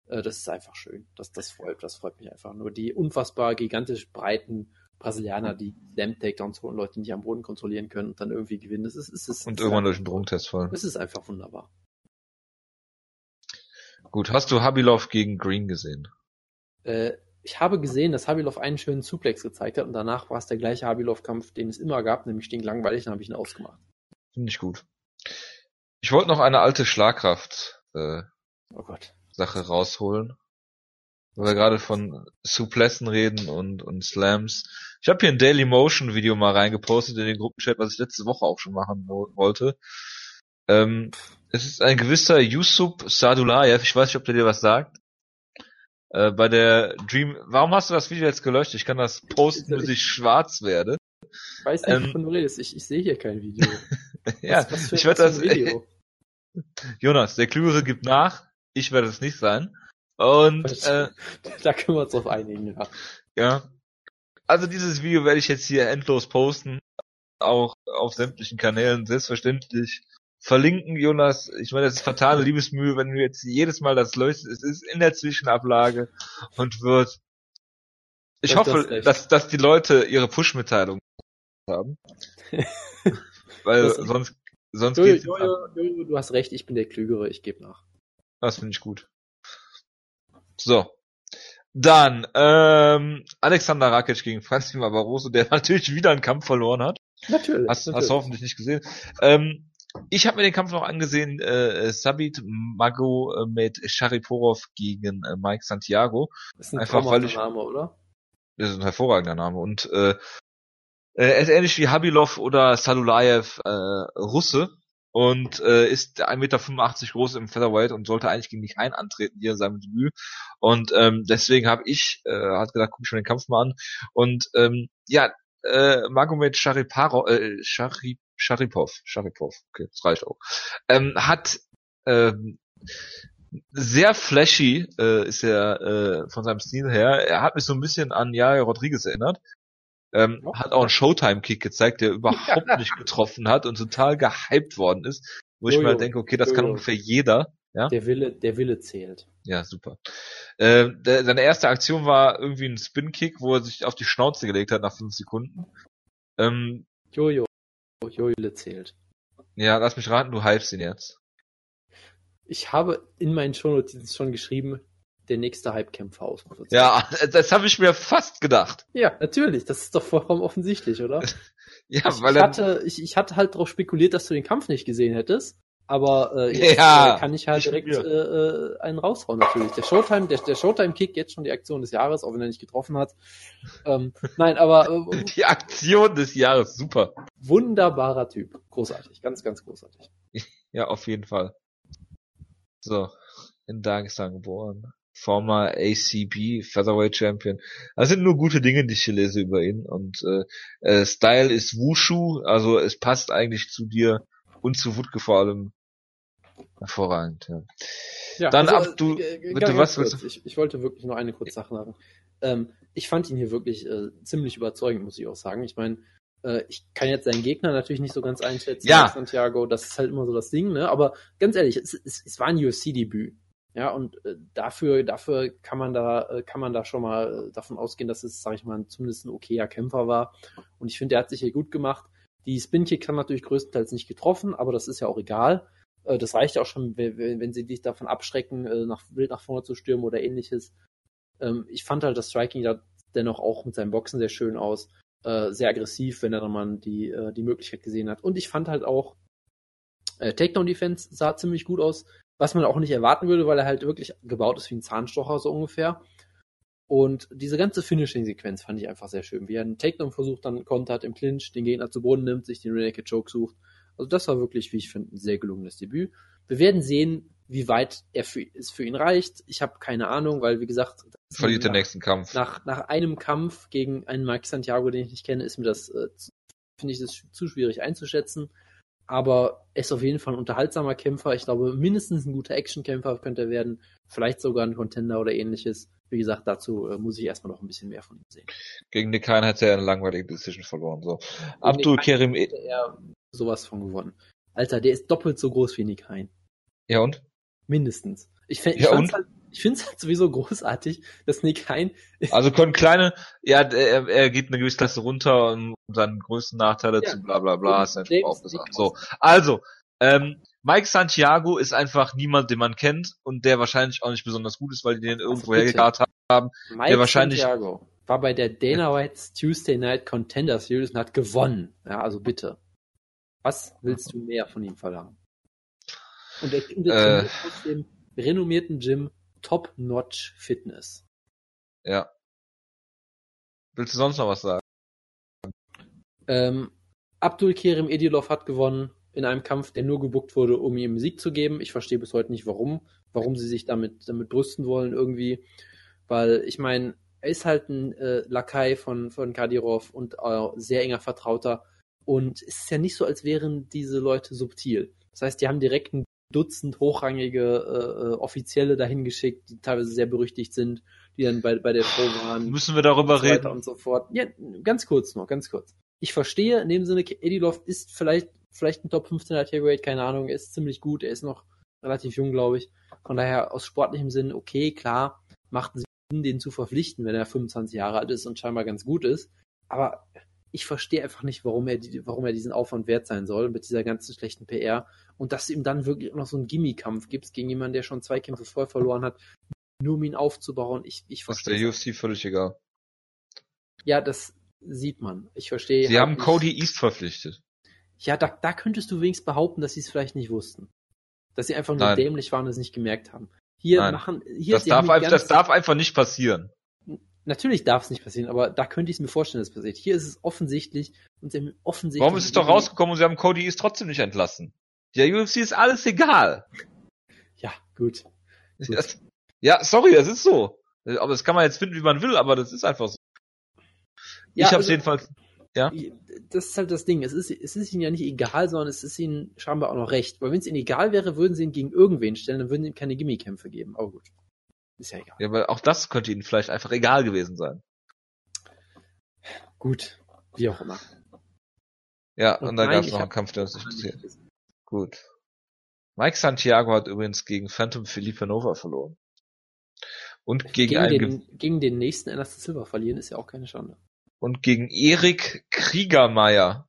Äh, das ist einfach schön. Das, das freut, das freut mich einfach. Nur die unfassbar gigantisch breiten Brasilianer, die Slam-Takedowns holen, Leute, die nicht am Boden kontrollieren können und dann irgendwie gewinnen. Das ist, ist, ist, Und irgendwann durch einen Drogentest fallen. Es ist einfach wunderbar. Gut, hast du Habilov gegen Green gesehen? Äh, ich habe gesehen, dass Habilov einen schönen Suplex gezeigt hat und danach war es der gleiche Habilov-Kampf, den es immer gab, nämlich stinklangweilig, dann habe ich ihn ausgemacht. Finde ich gut. Ich wollte noch eine alte Schlagkraft äh, Oh Gott. Sache rausholen. Weil wir gerade von Suplessen reden und, und Slams. Ich habe hier ein Daily Motion Video mal reingepostet in den Gruppenchat, was ich letzte Woche auch schon machen wo wollte. Ähm, es ist ein gewisser Yusuf Sadulayev, ich weiß nicht, ob der dir was sagt. Äh, bei der Dream, warum hast du das Video jetzt gelöscht? Ich kann das posten, bis ich schwarz werde. Ich weiß nicht, Ähm, wovon du redest. Ich, ich sehe hier kein Video. (laughs) ja, Was- was für- ich werde das, Video? (laughs) Jonas, der Klügere gibt nach, ich werde es nicht sein. Und, äh, (laughs) Da können wir uns drauf einigen, ja. Ja. Also dieses Video werde ich jetzt hier endlos posten. Auch auf sämtlichen Kanälen, selbstverständlich. Verlinken, Jonas. Ich meine, das ist fatale Liebesmühe, wenn du jetzt jedes Mal das löst. Es ist in der Zwischenablage und wird. Ich Du hast hoffe, dass, dass die Leute ihre Push-Mitteilung haben. (laughs) Weil Das- sonst, sonst Jojo, geht's. Jojo, Jojo, du hast recht, ich bin der Klügere, ich gebe nach. Das finde ich gut. So. Dann, ähm, Alexander Rakic gegen Francis Barroso, der (laughs) natürlich wieder einen Kampf verloren hat. Natürlich. Hast, natürlich. hast du hoffentlich nicht gesehen. Ähm, ich habe mir den Kampf noch angesehen, äh, Sabit Mago äh, mit Shariporov gegen äh, Mike Santiago. Das ist ein einfach, weil ich- Name, oder? Das ist ein hervorragender Name. Und äh, äh, er ist ähnlich wie Habilov oder Sadulayev äh, Russe und äh, ist 1,85 Meter groß im Featherweight und sollte eigentlich gegen mich ein antreten hier in seinem Debüt. Und ähm, deswegen habe ich, äh, hat gedacht, guck ich mir den Kampf mal an. Und ähm, ja, äh, Magomed Shariparo, äh, Sharip, Sharipov, Sharipov, okay, das reicht auch, ähm, hat ähm, sehr flashy äh, ist er äh, von seinem Stil her. Er hat mich so ein bisschen an Jair Rodriguez erinnert. Ähm, Ja. Hat auch einen Showtime-Kick gezeigt, der überhaupt (laughs) nicht getroffen hat und total gehypt worden ist. Wo ich Jojo. mir halt denke, okay, das kann Jojo. ungefähr jeder. Ja, Der Wille, der Wille zählt. ja super. Ähm, der, seine erste Aktion war irgendwie ein Spin-Kick, wo er sich auf die Schnauze gelegt hat nach fünf Sekunden. Ähm, Jojo, Jojo Wille zählt. ja, lass mich raten, du hypst ihn jetzt. Ich habe in meinen Shownotizen schon geschrieben, der nächste Hype-Kämpfer aus. Ja, (laughs) das habe ich mir fast gedacht. Ja, natürlich. Das ist doch vollkommen offensichtlich, oder? (laughs) Ja, ich, weil ich, hatte, ich, ich hatte halt darauf spekuliert, dass du den Kampf nicht gesehen hättest. Aber äh, jetzt Ja, äh, kann ich halt nicht direkt äh, äh, einen raushauen natürlich. Der Showtime, der, der Showtime-Kick jetzt schon die Aktion des Jahres, auch wenn er nicht getroffen hat. Ähm, nein, aber äh, (laughs) die Aktion des Jahres, super. wunderbarer Typ. Großartig, ganz, ganz großartig. Ja, auf jeden Fall. So, in Dagestan geboren. Former ACB Featherweight Champion. Das sind nur gute Dinge, die ich hier lese über ihn. Und äh, äh, Style ist Wushu, also es passt eigentlich zu dir und zu Wutke vor allem hervorragend. Ja. Ja, Dann also, ab, du- äh, äh, bitte, was willst du? Ich, ich wollte wirklich noch eine kurze Sache sagen. Ähm, ich fand ihn hier wirklich äh, ziemlich überzeugend, muss ich auch sagen. Ich meine, äh, ich kann jetzt seinen Gegner natürlich nicht so ganz einschätzen, Ja. Santiago, das ist halt immer so das Ding, ne? Aber ganz ehrlich, es, es, es war ein UFC-Debüt. Ja, und äh, dafür, dafür kann man da, äh, kann man da schon mal äh, davon ausgehen, dass es, sag ich mal, zumindest ein okayer Kämpfer war. Und ich finde, der hat sich hier gut gemacht. Die Spin-Kick haben natürlich größtenteils nicht getroffen, aber das ist ja auch egal. Äh, Das reicht auch schon, wenn, wenn sie dich davon abschrecken, äh, nach, wild nach vorne zu stürmen oder ähnliches. Ähm, Ich fand halt das Striking da dennoch auch mit seinem Boxen sehr schön aus. Äh, Sehr aggressiv, wenn er dann mal die, äh, die Möglichkeit gesehen hat. Und ich fand halt auch, äh, Takedown Defense sah ziemlich gut aus, was man auch nicht erwarten würde, weil er halt wirklich gebaut ist wie ein Zahnstocher, so ungefähr. Und diese ganze Finishing-Sequenz fand ich einfach sehr schön. Wie er einen Takedown versucht, dann kontert im Clinch, den Gegner zu Boden nimmt, sich den Rear Naked Choke sucht. Also das war wirklich, wie ich finde, ein sehr gelungenes Debüt. Wir werden sehen, wie weit er für, es für ihn reicht. Ich habe keine Ahnung, weil, wie gesagt, Verliert den nach- nächsten Kampf. nach, nach einem Kampf gegen einen Mike Santiago, den ich nicht kenne, ist mir das, äh, finde ich das zu schwierig einzuschätzen. Aber er ist auf jeden Fall ein unterhaltsamer Kämpfer. Ich glaube, mindestens ein guter Actionkämpfer könnte er werden. Vielleicht sogar ein Contender oder ähnliches. Wie gesagt, dazu äh, muss ich erstmal noch ein bisschen mehr von ihm sehen. Gegen Nick Khan hat er eine langweilige Decision verloren. So. Gegen Abdul Kerim. Hätte er sowas von gewonnen. Alter, der ist doppelt so groß wie Nick Hein. Ja und? Mindestens. Ich, fänd, ich Ja, fand's und? halt, ich finde es halt sowieso großartig, dass Nick Hein. (laughs) Also können kleine, ja, er, er geht eine gewisse Klasse runter und seinen größten Nachteile Ja. zu bla bla bla ist einfach James aufgesagt. Nick So, also, ähm, Mike Santiago ist einfach niemand, den man kennt und der wahrscheinlich auch nicht besonders gut ist, weil die den irgendwo bitte. hergekarrt haben. Mike der wahrscheinlich- Santiago war bei der Dana White's Tuesday Night Contender Series und hat gewonnen. Ja, also bitte. Was willst du mehr von ihm verlangen? Und er, und er Äh. aus dem renommierten Gym Top-Notch Fitness. Ja. Willst du sonst noch was sagen? Ähm, Abdul Kerim Edilov hat gewonnen in einem Kampf, der nur gebuckt wurde, um ihm Sieg zu geben. Ich verstehe bis heute nicht, warum, warum sie sich damit, damit brüsten wollen irgendwie. Weil ich meine, er ist halt ein äh, Lakai von, von Kadirov und äh, sehr enger Vertrauter. Und es ist ja nicht so, als wären diese Leute subtil. Das heißt, die haben direkt ein Dutzend hochrangige äh, äh, Offizielle dahin geschickt, die teilweise sehr berüchtigt sind, die dann bei, bei der Show waren Müssen wir darüber und so weiter reden? und so fort. Ja, ganz kurz noch, ganz kurz. Ich verstehe, in dem Sinne, Edilov ist vielleicht, vielleicht ein Top 15 Heavyweight, keine Ahnung, er ist ziemlich gut, er ist noch relativ jung, glaube ich. Von daher aus sportlichem Sinn, okay, klar, macht Sinn, den zu verpflichten, wenn er 25 Jahre alt ist und scheinbar ganz gut ist. Aber ich verstehe einfach nicht, warum er, die, warum er diesen Aufwand wert sein soll mit dieser ganzen schlechten PR und dass du ihm dann wirklich noch so einen Gimmie-Kampf gibst gegen jemanden, der schon zwei Kämpfe vorher verloren hat, nur um ihn aufzubauen. Ich, ich Das ist verstehe. der UFC völlig egal. ja, das sieht man. Ich verstehe. Sie halt haben nicht- Cody East verpflichtet. Ja, da, da könntest du wenigstens behaupten, dass sie es vielleicht nicht wussten. Dass sie einfach nur Nein. dämlich waren und es nicht gemerkt haben. Hier Nein. machen, hier Das darf, einfach, das darf einfach nicht passieren. Natürlich darf es nicht passieren, aber da könnte ich es mir vorstellen, dass es passiert. Hier ist es offensichtlich und sie haben offensichtlich. Warum ist es doch rausgekommen und sie haben Cody East trotzdem nicht entlassen? Der UFC ist alles egal. Ja, gut. (laughs) Gut. Das, ja, sorry, das ist so. Aber das kann man jetzt finden, wie man will, aber das ist einfach so. Ja, ich habe also- jedenfalls. Ja. Das ist halt das Ding. Es ist, es ist ihnen ja nicht egal, sondern es ist ihnen scheinbar auch noch recht. Weil wenn es ihnen egal wäre, würden sie ihn gegen irgendwen stellen, dann würden sie ihm keine Gimmie-Kämpfe geben. Aber gut. Ist ja egal. Ja, aber auch das könnte ihnen vielleicht einfach egal gewesen sein. Gut. Wie auch immer. Ja, Und und, da nein, gab es noch einen Kampf, der uns nicht interessiert. Gut. Mike Santiago hat übrigens gegen Phantom Felipe Nova verloren. Und gegen, Gegen, einen, den, gegen den nächsten Anderson Silver verlieren ist ja auch keine Schande. und gegen Erik Kriegermeier.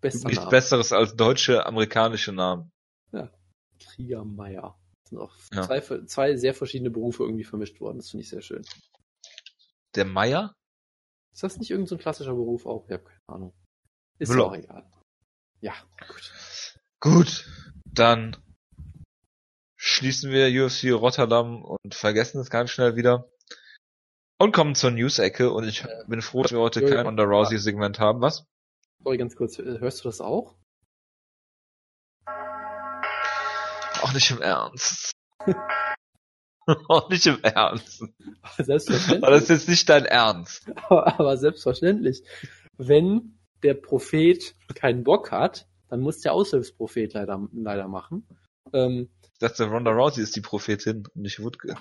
Bester Nichts besseres als deutsche, amerikanische Namen. Kriegermeier. Sind auch Ja. zwei, zwei sehr verschiedene Berufe irgendwie vermischt worden. Das finde ich sehr schön. Der Meier? Ist das nicht irgendein so ein klassischer Beruf auch? Ich habe keine Ahnung. Ist Müller. auch egal. Ja, gut. Gut, dann schließen wir UFC Rotterdam und vergessen es ganz schnell wieder. Und kommen zur News-Ecke und ich Äh, bin froh, dass wir heute kein Ronda Rousey-Segment haben. Was? Sorry, ganz kurz. Hörst du das auch? Nicht im Ernst. (laughs) Auch nicht im Ernst. Selbstverständlich. Aber das ist jetzt nicht dein Ernst. aber, aber selbstverständlich. Wenn der Prophet keinen Bock hat, dann muss der Aushilfsprophet leider, leider machen. Ähm, Ich dachte, Ronda Rousey ist die Prophetin und nicht Wutke.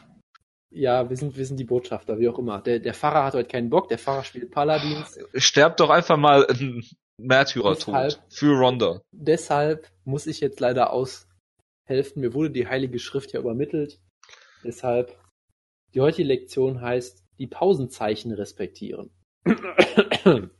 ja, wir sind, wir sind die Botschafter, wie auch immer. Der, der Pfarrer hat heute keinen Bock, der Pfarrer spielt Paladins. Sterbt doch einfach mal ein Märtyrertod Deshalb- für Ronda. Deshalb muss ich jetzt leider aushelfen. Mir wurde die Heilige Schrift ja übermittelt. Deshalb, die heutige Lektion heißt, die Pausenzeichen respektieren. (clears throat)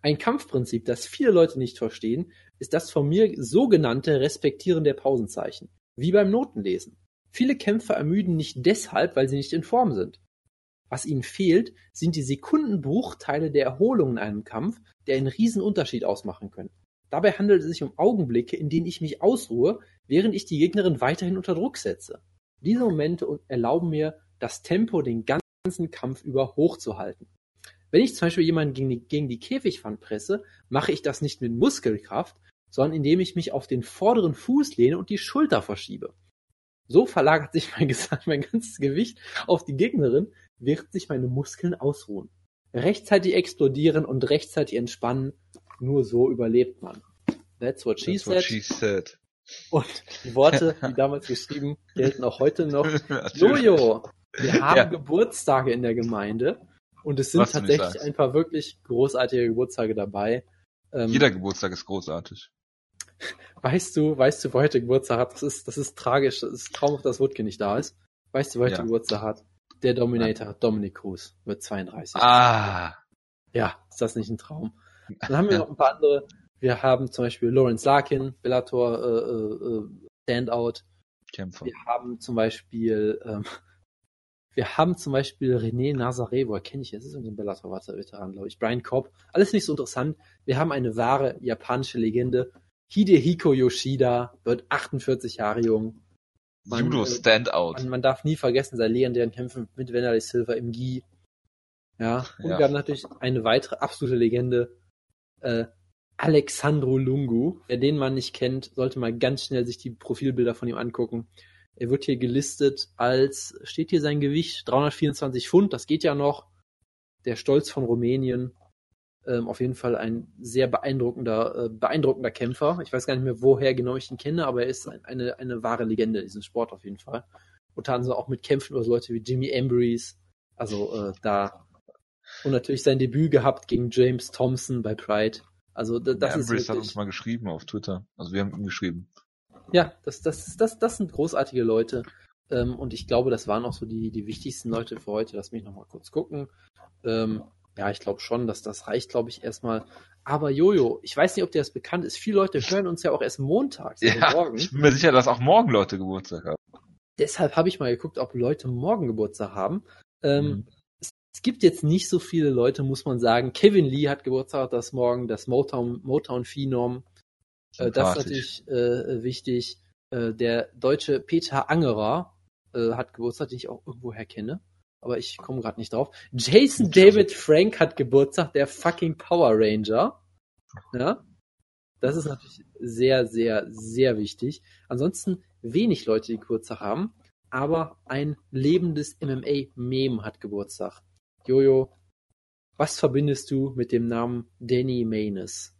Ein Kampfprinzip, das viele Leute nicht verstehen, ist das von mir sogenannte Respektieren der Pausenzeichen. Wie beim Notenlesen. Viele Kämpfer ermüden nicht deshalb, weil sie nicht in Form sind. Was ihnen fehlt, sind die Sekundenbruchteile der Erholung in einem Kampf, der einen riesen Unterschied ausmachen können. Dabei handelt es sich um Augenblicke, in denen ich mich ausruhe, während ich die Gegnerin weiterhin unter Druck setze. Diese Momente erlauben mir, das Tempo den ganzen Kampf über hochzuhalten. Wenn ich zum Beispiel jemanden gegen die, gegen die Käfigwand presse, mache ich das nicht mit Muskelkraft, sondern indem ich mich auf den vorderen Fuß lehne und die Schulter verschiebe. So verlagert sich mein, mein ganzes Gewicht auf die Gegnerin, während sich meine Muskeln ausruhen. Rechtzeitig explodieren und rechtzeitig entspannen, nur so überlebt man. That's what she That's what said. she said. Und die Worte, wie damals geschrieben, gelten auch heute noch. (laughs) Jojo, wir haben Ja. Geburtstage in der Gemeinde und es sind Was tatsächlich ein paar wirklich großartige Geburtstage dabei. Ähm, Jeder Geburtstag ist großartig. weißt du, weißt du, wo heute Geburtstag hat? Das ist, das ist tragisch. Das ist traumhaft, dass Wutke nicht da ist. Weißt du, wo heute Ja. Geburtstag hat? Der Dominator, Dominic Cruz, wird 32. Ah, Ja, ist das nicht ein Traum? Dann haben wir noch ein paar andere. Wir haben zum Beispiel Lawrence Larkin, Bellator äh, äh, äh, Standout. Kämpfer. Wir haben zum Beispiel, ähm, (laughs) wir haben zum Beispiel René Nazaré, woher kenne ich jetzt? Das ist irgendein Bellator-Veteran, glaube ich. Brian Cobb. Alles nicht so interessant. Wir haben eine wahre japanische Legende. Hidehiko Yoshida wird 48 Jahre jung. Man, Judo äh, Standout. Man, man darf nie vergessen, seine legendären Kämpfe mit Vanderlei Silva im Gi. Ja, und Ja. wir haben natürlich eine weitere absolute Legende, äh, Alexandru Lungu. Wer den Mann nicht kennt, sollte mal ganz schnell sich die Profilbilder von ihm angucken. Er wird hier gelistet als, steht hier sein Gewicht, 324 Pfund, das geht ja noch. Der Stolz von Rumänien. Ähm, auf jeden Fall ein sehr beeindruckender, äh, beeindruckender Kämpfer. Ich weiß gar nicht mehr, woher genau ich ihn kenne, aber er ist ein, eine, eine wahre Legende in diesem Sport auf jeden Fall. Unter anderem auch mit Kämpfen über Leute wie Jimmy Ambrose. Also äh, da. Und natürlich sein Debüt gehabt gegen James Thompson bei Pride. Also da, das Das ist Ambrose hat wirklich, uns mal geschrieben auf Twitter. Also wir haben ihm geschrieben. ja, das, das, das, das sind großartige Leute. Ähm, und ich glaube, das waren auch so die, die wichtigsten Leute für heute. Lass mich noch mal kurz gucken. Ähm, ja, ich glaube schon, dass das reicht, glaube ich, erstmal. Aber Jojo, ich weiß nicht, ob dir das bekannt ist. Viele Leute hören uns ja auch erst montags, also Ja, (laughs) morgen. ich bin mir sicher, dass auch morgen Leute Geburtstag haben. Deshalb habe ich mal geguckt, ob Leute morgen Geburtstag haben. Ähm, Mhm. Es, gibt jetzt nicht so viele Leute, muss man sagen. Kevin Lee hat Geburtstag das morgen, das Motown, Motown Phenom. Äh, das ist natürlich äh, wichtig. Äh, der deutsche Peter Angerer äh, hat Geburtstag, den ich auch irgendwoher kenne. Aber ich komme gerade nicht drauf. Jason. David Frank hat Geburtstag, der fucking Power Ranger. Ja. Das ist natürlich sehr, sehr, sehr wichtig. Ansonsten wenig Leute, die Geburtstag haben, aber ein lebendes MMA-Meme hat Geburtstag. Jojo, was verbindest du mit dem Namen Danny Maines?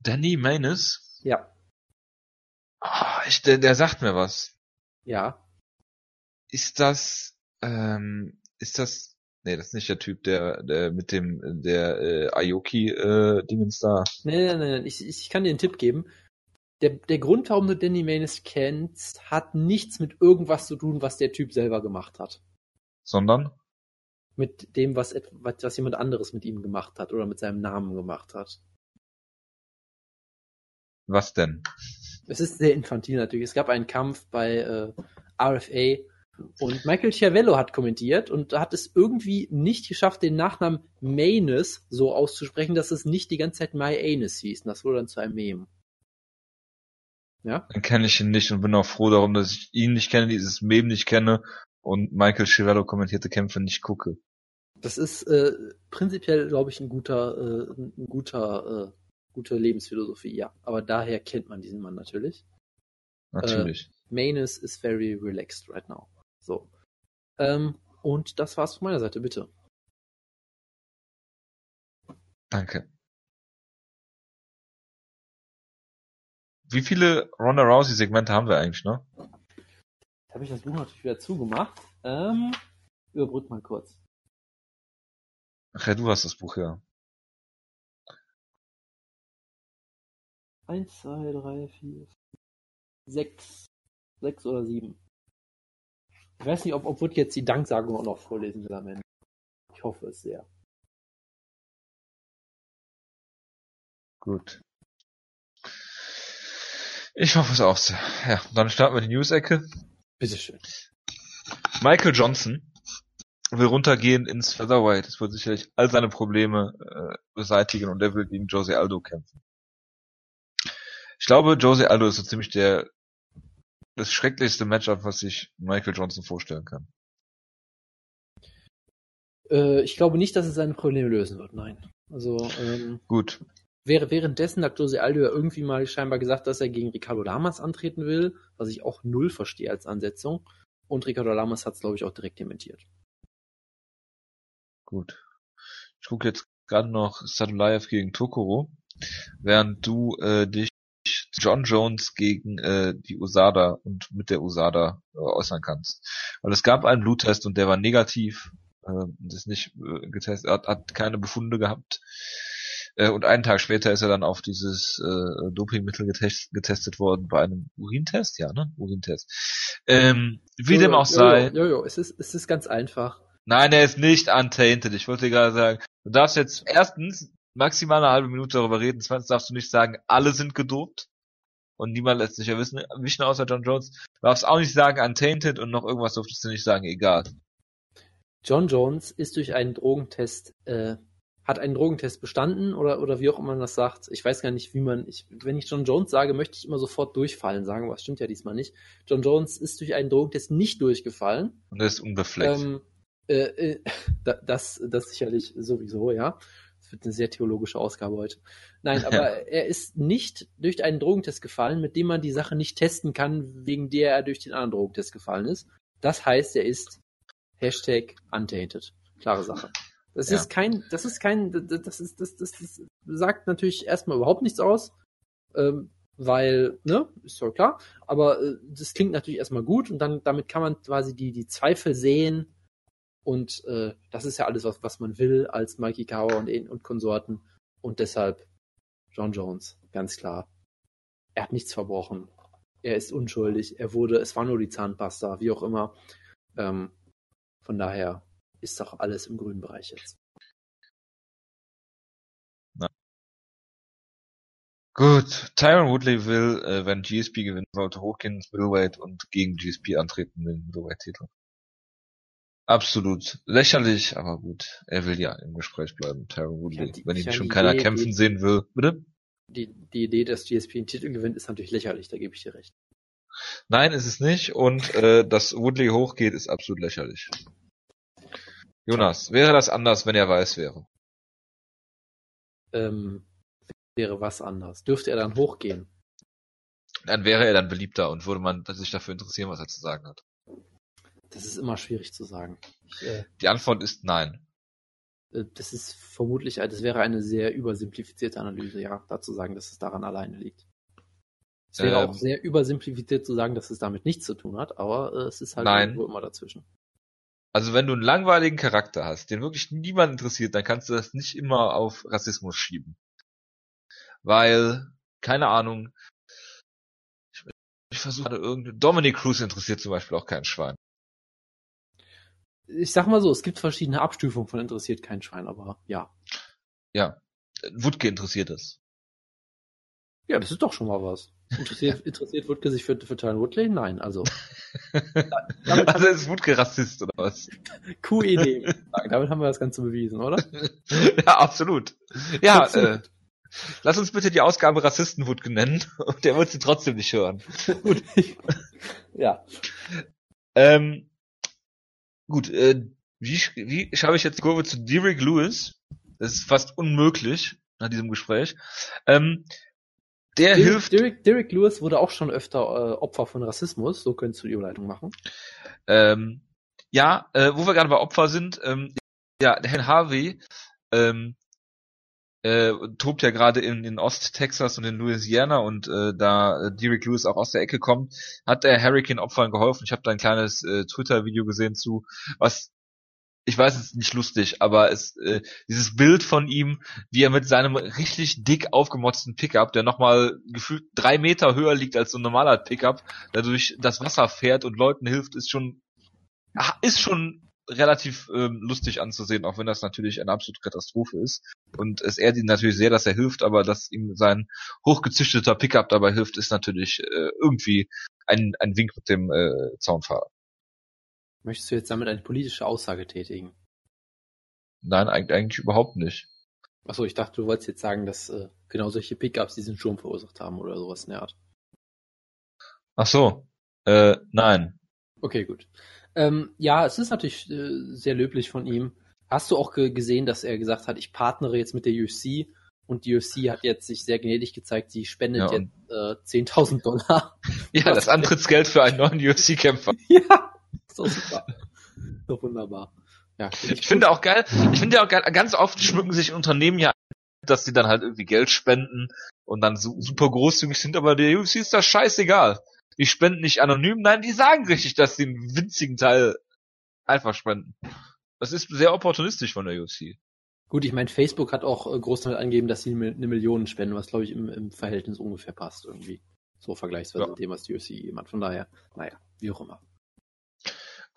Danny Manis? Ja, Ah, ich, der, der sagt mir was. ja. Ist das, ähm, ist das, nee, das ist nicht der Typ, der, der mit dem, der, äh, Aoki, äh, da. Nein, nein, nein, nein. Ich, ich kann dir einen Tipp geben. Der, der Grund, warum du Danny Maines kennst, hat nichts mit irgendwas zu tun, was der Typ selber gemacht hat. Sondern? Mit dem, was, was jemand anderes mit ihm gemacht hat oder mit seinem Namen gemacht hat. Was denn? Es ist sehr infantil natürlich. Es gab einen Kampf bei äh, RFA und Michael Chiavello hat kommentiert und hat es irgendwie nicht geschafft, den Nachnamen Maines so auszusprechen, dass es nicht die ganze Zeit My Anus hieß. Und das wurde dann zu einem Meme. Ja? Dann kenne ich ihn nicht und bin auch froh darum, dass ich ihn nicht kenne, dieses Meme nicht kenne und Michael Chiavello kommentierte Kämpfe nicht gucke. Das ist äh, prinzipiell, glaube ich, ein guter, äh, ein guter, äh, gute Lebensphilosophie, ja. Aber daher kennt man diesen Mann natürlich. Natürlich. Manus is very relaxed right now. So. Ähm, und das war's von meiner Seite, bitte. Danke. Wie viele Ronda Rousey Segmente haben wir eigentlich, ne? Habe ich das Buch natürlich wieder zugemacht. Ähm, überbrück mal kurz. Ach ja, du hast das Buch ja. Eins, zwei, drei, vier, sechs. Sechs oder sieben. Ich weiß nicht, ob, ob Wood jetzt die Danksagung auch noch vorlesen will am Ende. Ich hoffe es sehr. Gut. Ich hoffe es auch sehr. Ja, dann starten wir die News-Ecke. Bitteschön. Michael Johnson will runtergehen ins Featherweight. Das wird sicherlich all seine Probleme äh, beseitigen und er will gegen Jose Aldo kämpfen. Ich glaube, Jose Aldo ist so ziemlich der das schrecklichste Matchup, was sich Michael Johnson vorstellen kann. Äh, ich glaube nicht, dass es seine Probleme lösen wird, nein. Also, ähm, Gut. Wäre währenddessen hat Jose Aldo ja irgendwie mal scheinbar gesagt, dass er gegen Ricardo Lamas antreten will, was ich auch null verstehe als Ansetzung. Und Ricardo Lamas hat es, glaube ich, auch direkt dementiert. Gut. Ich gucke jetzt gerade noch Sadulayev gegen Tokoro, während du äh, dich John Jones gegen äh, die USADA und mit der USADA äh, äußern kannst. Weil es gab einen Bluttest und der war negativ, äh, ist nicht äh, getestet, hat, hat keine Befunde gehabt. Äh, und einen Tag später ist er dann auf dieses äh, Dopingmittel getest, getestet worden bei einem Urintest, ja, ne? Urintest. Ähm, wie Jo, dem jo, auch sei. Jo, jo, jo, es ist, es ist ganz einfach. Nein, er ist nicht untainted. Ich wollte dir gerade sagen, du darfst jetzt erstens maximal eine halbe Minute darüber reden, zweitens darfst du nicht sagen, alle sind gedopt und niemand lässt sich erwischen, erwischen außer John Jones. Du darfst auch nicht sagen untainted und noch irgendwas durftest du nicht sagen, egal. John Jones ist durch einen Drogentest, äh, hat einen Drogentest bestanden oder, oder wie auch immer man das sagt. Ich weiß gar nicht, wie man, ich, wenn ich John Jones sage, möchte ich immer sofort durchfallen sagen, aber das stimmt ja diesmal nicht. John Jones ist durch einen Drogentest nicht durchgefallen. Und er ist unbefleckt. Ähm, äh, äh, (laughs) da- das, das sicherlich sowieso, ja. Das wird eine sehr theologische Ausgabe heute. Nein, aber (laughs) er ist nicht durch einen Drogentest gefallen, mit dem man die Sache nicht testen kann, wegen der er durch den anderen Drogentest gefallen ist. Das heißt, er ist Hashtag untainted. Klare Sache. Das Ja. ist kein, das ist kein, das ist, das, das, das sagt natürlich erstmal überhaupt nichts aus, ähm, weil, ne, ist doch klar, aber äh, das klingt natürlich erstmal gut und dann, damit kann man quasi die, die Zweifel sehen und äh, das ist ja alles, was, was man will als Mikey Kauer und, und Konsorten und deshalb John Jones, ganz klar. Er hat nichts verbrochen. Er ist unschuldig. Er wurde, es war nur die Zahnpasta, wie auch immer. Ähm, von daher ist doch alles im grünen Bereich jetzt. Gut, Tyron Woodley will, äh, wenn GSP gewinnen sollte, hochgehen ins Middleweight und gegen GSP antreten, den Middleweight-Titel. Absolut lächerlich, aber gut, er will ja im Gespräch bleiben, Tyron Woodley, Ja, die- wenn ihn schon keiner Idee- kämpfen die- sehen will. Bitte? Die, die Idee, dass GSP einen Titel gewinnt, ist natürlich lächerlich, da gebe ich dir recht. Nein, ist es nicht und äh, dass Woodley hochgeht, ist absolut lächerlich. Jonas, wäre das anders, wenn er weiß wäre? Ähm, wäre was anders. Dürfte er dann hochgehen? Dann wäre er dann beliebter und würde man sich dafür interessieren, was er zu sagen hat. Das ist immer schwierig zu sagen. Ich, äh, Die Antwort ist nein. äh, das ist vermutlich, das wäre eine sehr übersimplifizierte Analyse, ja, dazu sagen, dass es daran alleine liegt. Es wäre Ähm. auch sehr übersimplifiziert zu sagen, dass es damit nichts zu tun hat, aber äh, es ist halt Nein. irgendwo immer dazwischen. Also wenn du einen langweiligen Charakter hast, den wirklich niemand interessiert, dann kannst du das nicht immer auf Rassismus schieben. Weil, keine Ahnung, ich, ich versuche gerade irgendeine, Dominic Cruz interessiert zum Beispiel auch kein Schwein. Ich sag mal so, es gibt verschiedene Abstufungen von interessiert kein Schwein, aber ja. Ja, Wutke interessiert es. Ja, das ist doch schon mal was. Interessiert, (laughs) interessiert Wutke sich für, für Tyron Woodley? Nein, also. (laughs) Also ist Wutke Rassist oder was? (laughs) Q-Idee. Damit haben wir das Ganze bewiesen, oder? ja, absolut. Ja, Absolut. Äh, lass uns bitte die Ausgabe Rassisten Wutke nennen und der wird sie trotzdem nicht hören. Gut. ja. Ähm, gut, äh, wie, wie schaffe ich jetzt die Kurve zu Derek Lewis? Das ist fast unmöglich nach diesem Gespräch. Ähm, der Derek, hilft, Derek, Derek Lewis wurde auch schon öfter äh, Opfer von Rassismus, so könntest du die Überleitung machen. ähm, ja, äh, wo wir gerade bei Opfer sind, ähm, ja, der Herr Harvey ähm, äh, tobt ja gerade in, in Ost-Texas und in Louisiana und äh, da äh, Derek Lewis auch aus der Ecke kommt, hat der Hurricane-Opfern geholfen. Ich habe da ein kleines äh, Twitter-Video gesehen zu, was ich weiß es ist nicht lustig, aber es äh, dieses Bild von ihm, wie er mit seinem richtig dick aufgemotzten Pickup, der nochmal gefühlt drei Meter höher liegt als so ein normaler Pickup, dadurch das Wasser fährt und Leuten hilft, ist schon ist schon relativ ähm, lustig anzusehen, auch wenn das natürlich eine absolute Katastrophe ist. Und es ehrt ihn natürlich sehr, dass er hilft, aber dass ihm sein hochgezüchteter Pickup dabei hilft, ist natürlich äh, irgendwie ein, ein Wink mit dem äh, Zaunfahrer. Möchtest du jetzt damit eine politische Aussage tätigen? Nein, eigentlich, überhaupt nicht. Achso, ich dachte, du wolltest jetzt sagen, dass äh, genau solche Pickups diesen Sturm verursacht haben oder sowas in der Art. Ach so, äh, nein. Okay, gut. Ähm, ja, es ist natürlich äh, sehr löblich von ihm. Hast du auch ge gesehen, dass er gesagt hat, ich partnere jetzt mit der UFC und die UFC hat jetzt sich sehr gnädig gezeigt, sie spendet Ja, jetzt äh, 10.000 Dollar. (laughs) Ja, das Antrittsgeld für einen neuen UFC-Kämpfer. (laughs) ja, ist doch super. Ist (laughs) doch wunderbar. Ja, Ich finde auch geil, ich finde ja auch geil, ganz oft schmücken sich Unternehmen ja, dass sie dann halt irgendwie Geld spenden und dann su super großzügig sind, aber der UFC ist das scheißegal. Die spenden nicht anonym, nein, die sagen richtig, dass sie einen winzigen Teil einfach spenden. Das ist sehr opportunistisch von der UFC. Gut, ich meine, Facebook hat auch äh, groß damit angegeben, dass sie eine Million spenden, was glaube ich im, im Verhältnis ungefähr passt irgendwie. So vergleichsweise Ja. dem, was die UFC hat. Von daher, naja, wie auch immer.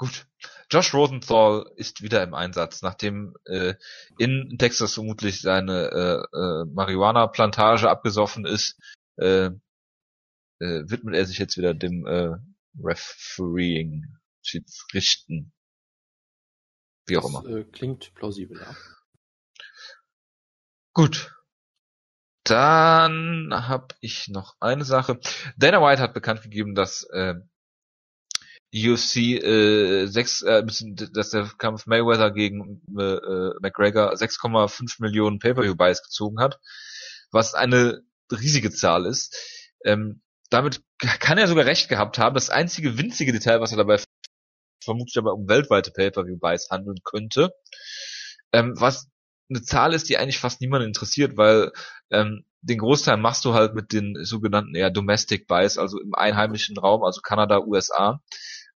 Gut. Josh Rosenthal ist wieder im Einsatz, nachdem äh, in Texas vermutlich seine äh, äh, Marihuana-Plantage abgesoffen ist, äh, äh, widmet er sich jetzt wieder dem äh, Refereeing, Schiedsrichten, wie auch immer. Das äh, klingt plausibel, ja. Gut. Dann habe ich noch eine Sache. Dana White hat bekannt gegeben, dass äh, UFC äh, sechs, äh, bisschen- dass der Kampf Mayweather gegen äh, äh, McGregor 6,5 Millionen Pay-per-view-Buys gezogen hat, was eine riesige Zahl ist. Ähm, damit kann er sogar recht gehabt haben. Das einzige winzige Detail, was er dabei vermutlich aber um weltweite Pay-per-view-Buys handeln könnte, ähm, was eine Zahl ist, die eigentlich fast niemanden interessiert, weil ähm, den Großteil machst du halt mit den sogenannten eher Domestic Buys, also im einheimischen Raum, also Kanada, USA,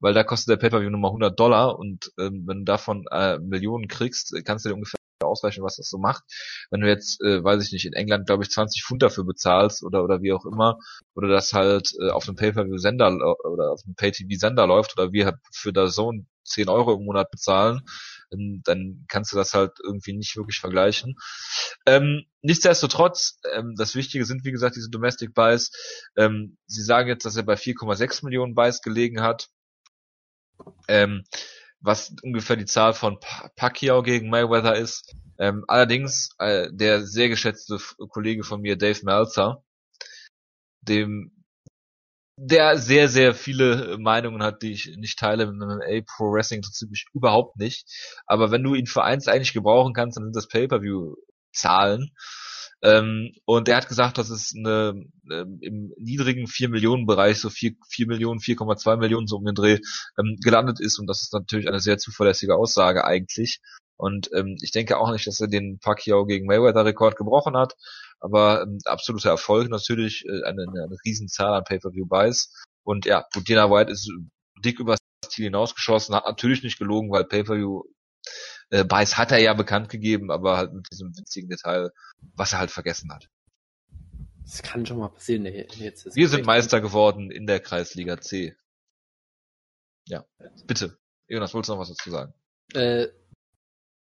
weil da kostet der Pay-per-view nur mal 100 Dollar und ähm, wenn du davon äh, Millionen kriegst, kannst du dir ungefähr ausrechnen, was das so macht. Wenn du jetzt, äh, weiß ich nicht, in England glaube ich 20 Pfund dafür bezahlst oder oder wie auch immer, oder das halt äh, auf einem Pay-per-view-Sender lau- oder auf einem Pay-TV-Sender läuft oder wir halt für da so 10 Euro im Monat bezahlen, ähm, dann kannst du das halt irgendwie nicht wirklich vergleichen. Ähm, nichtsdestotrotz, ähm, das Wichtige sind wie gesagt diese Domestic Buys. Ähm, sie sagen jetzt, dass er bei 4,6 Millionen Buys gelegen hat. Ähm, was ungefähr die Zahl von Pa- Pacquiao gegen Mayweather ist. Ähm, allerdings äh, der sehr geschätzte Kollege von mir, Dave Meltzer, dem der sehr, sehr viele Meinungen hat, die ich nicht teile. Mit MMA Pro Wrestling interessiert mich überhaupt nicht. Aber wenn du ihn für eins eigentlich gebrauchen kannst, dann sind das Pay-Per-View-Zahlen. Ähm, und er hat gesagt, dass es eine, ähm, im niedrigen 4 Millionen Bereich, so 4, 4 Millionen, 4,2 Millionen so um den Dreh, ähm, gelandet ist. Und das ist natürlich eine sehr zuverlässige Aussage eigentlich. Und ähm, ich denke auch nicht, dass er den Pacquiao gegen Mayweather-Rekord gebrochen hat. Aber ähm, absoluter Erfolg natürlich, äh, eine, eine, Riesenzahl an Pay-Per-View-Buys. Und ja, gut, Dana White ist dick über das Ziel hinausgeschossen, hat natürlich nicht gelogen, weil Pay-Per-View äh, Buys hat er ja bekannt gegeben, aber halt mit diesem winzigen Detail, was er halt vergessen hat. Das kann schon mal passieren. Nee, jetzt ist Wir sind Meister geworden in der Kreisliga C. Ja, bitte. Jonas, wolltest du noch was dazu sagen? Äh,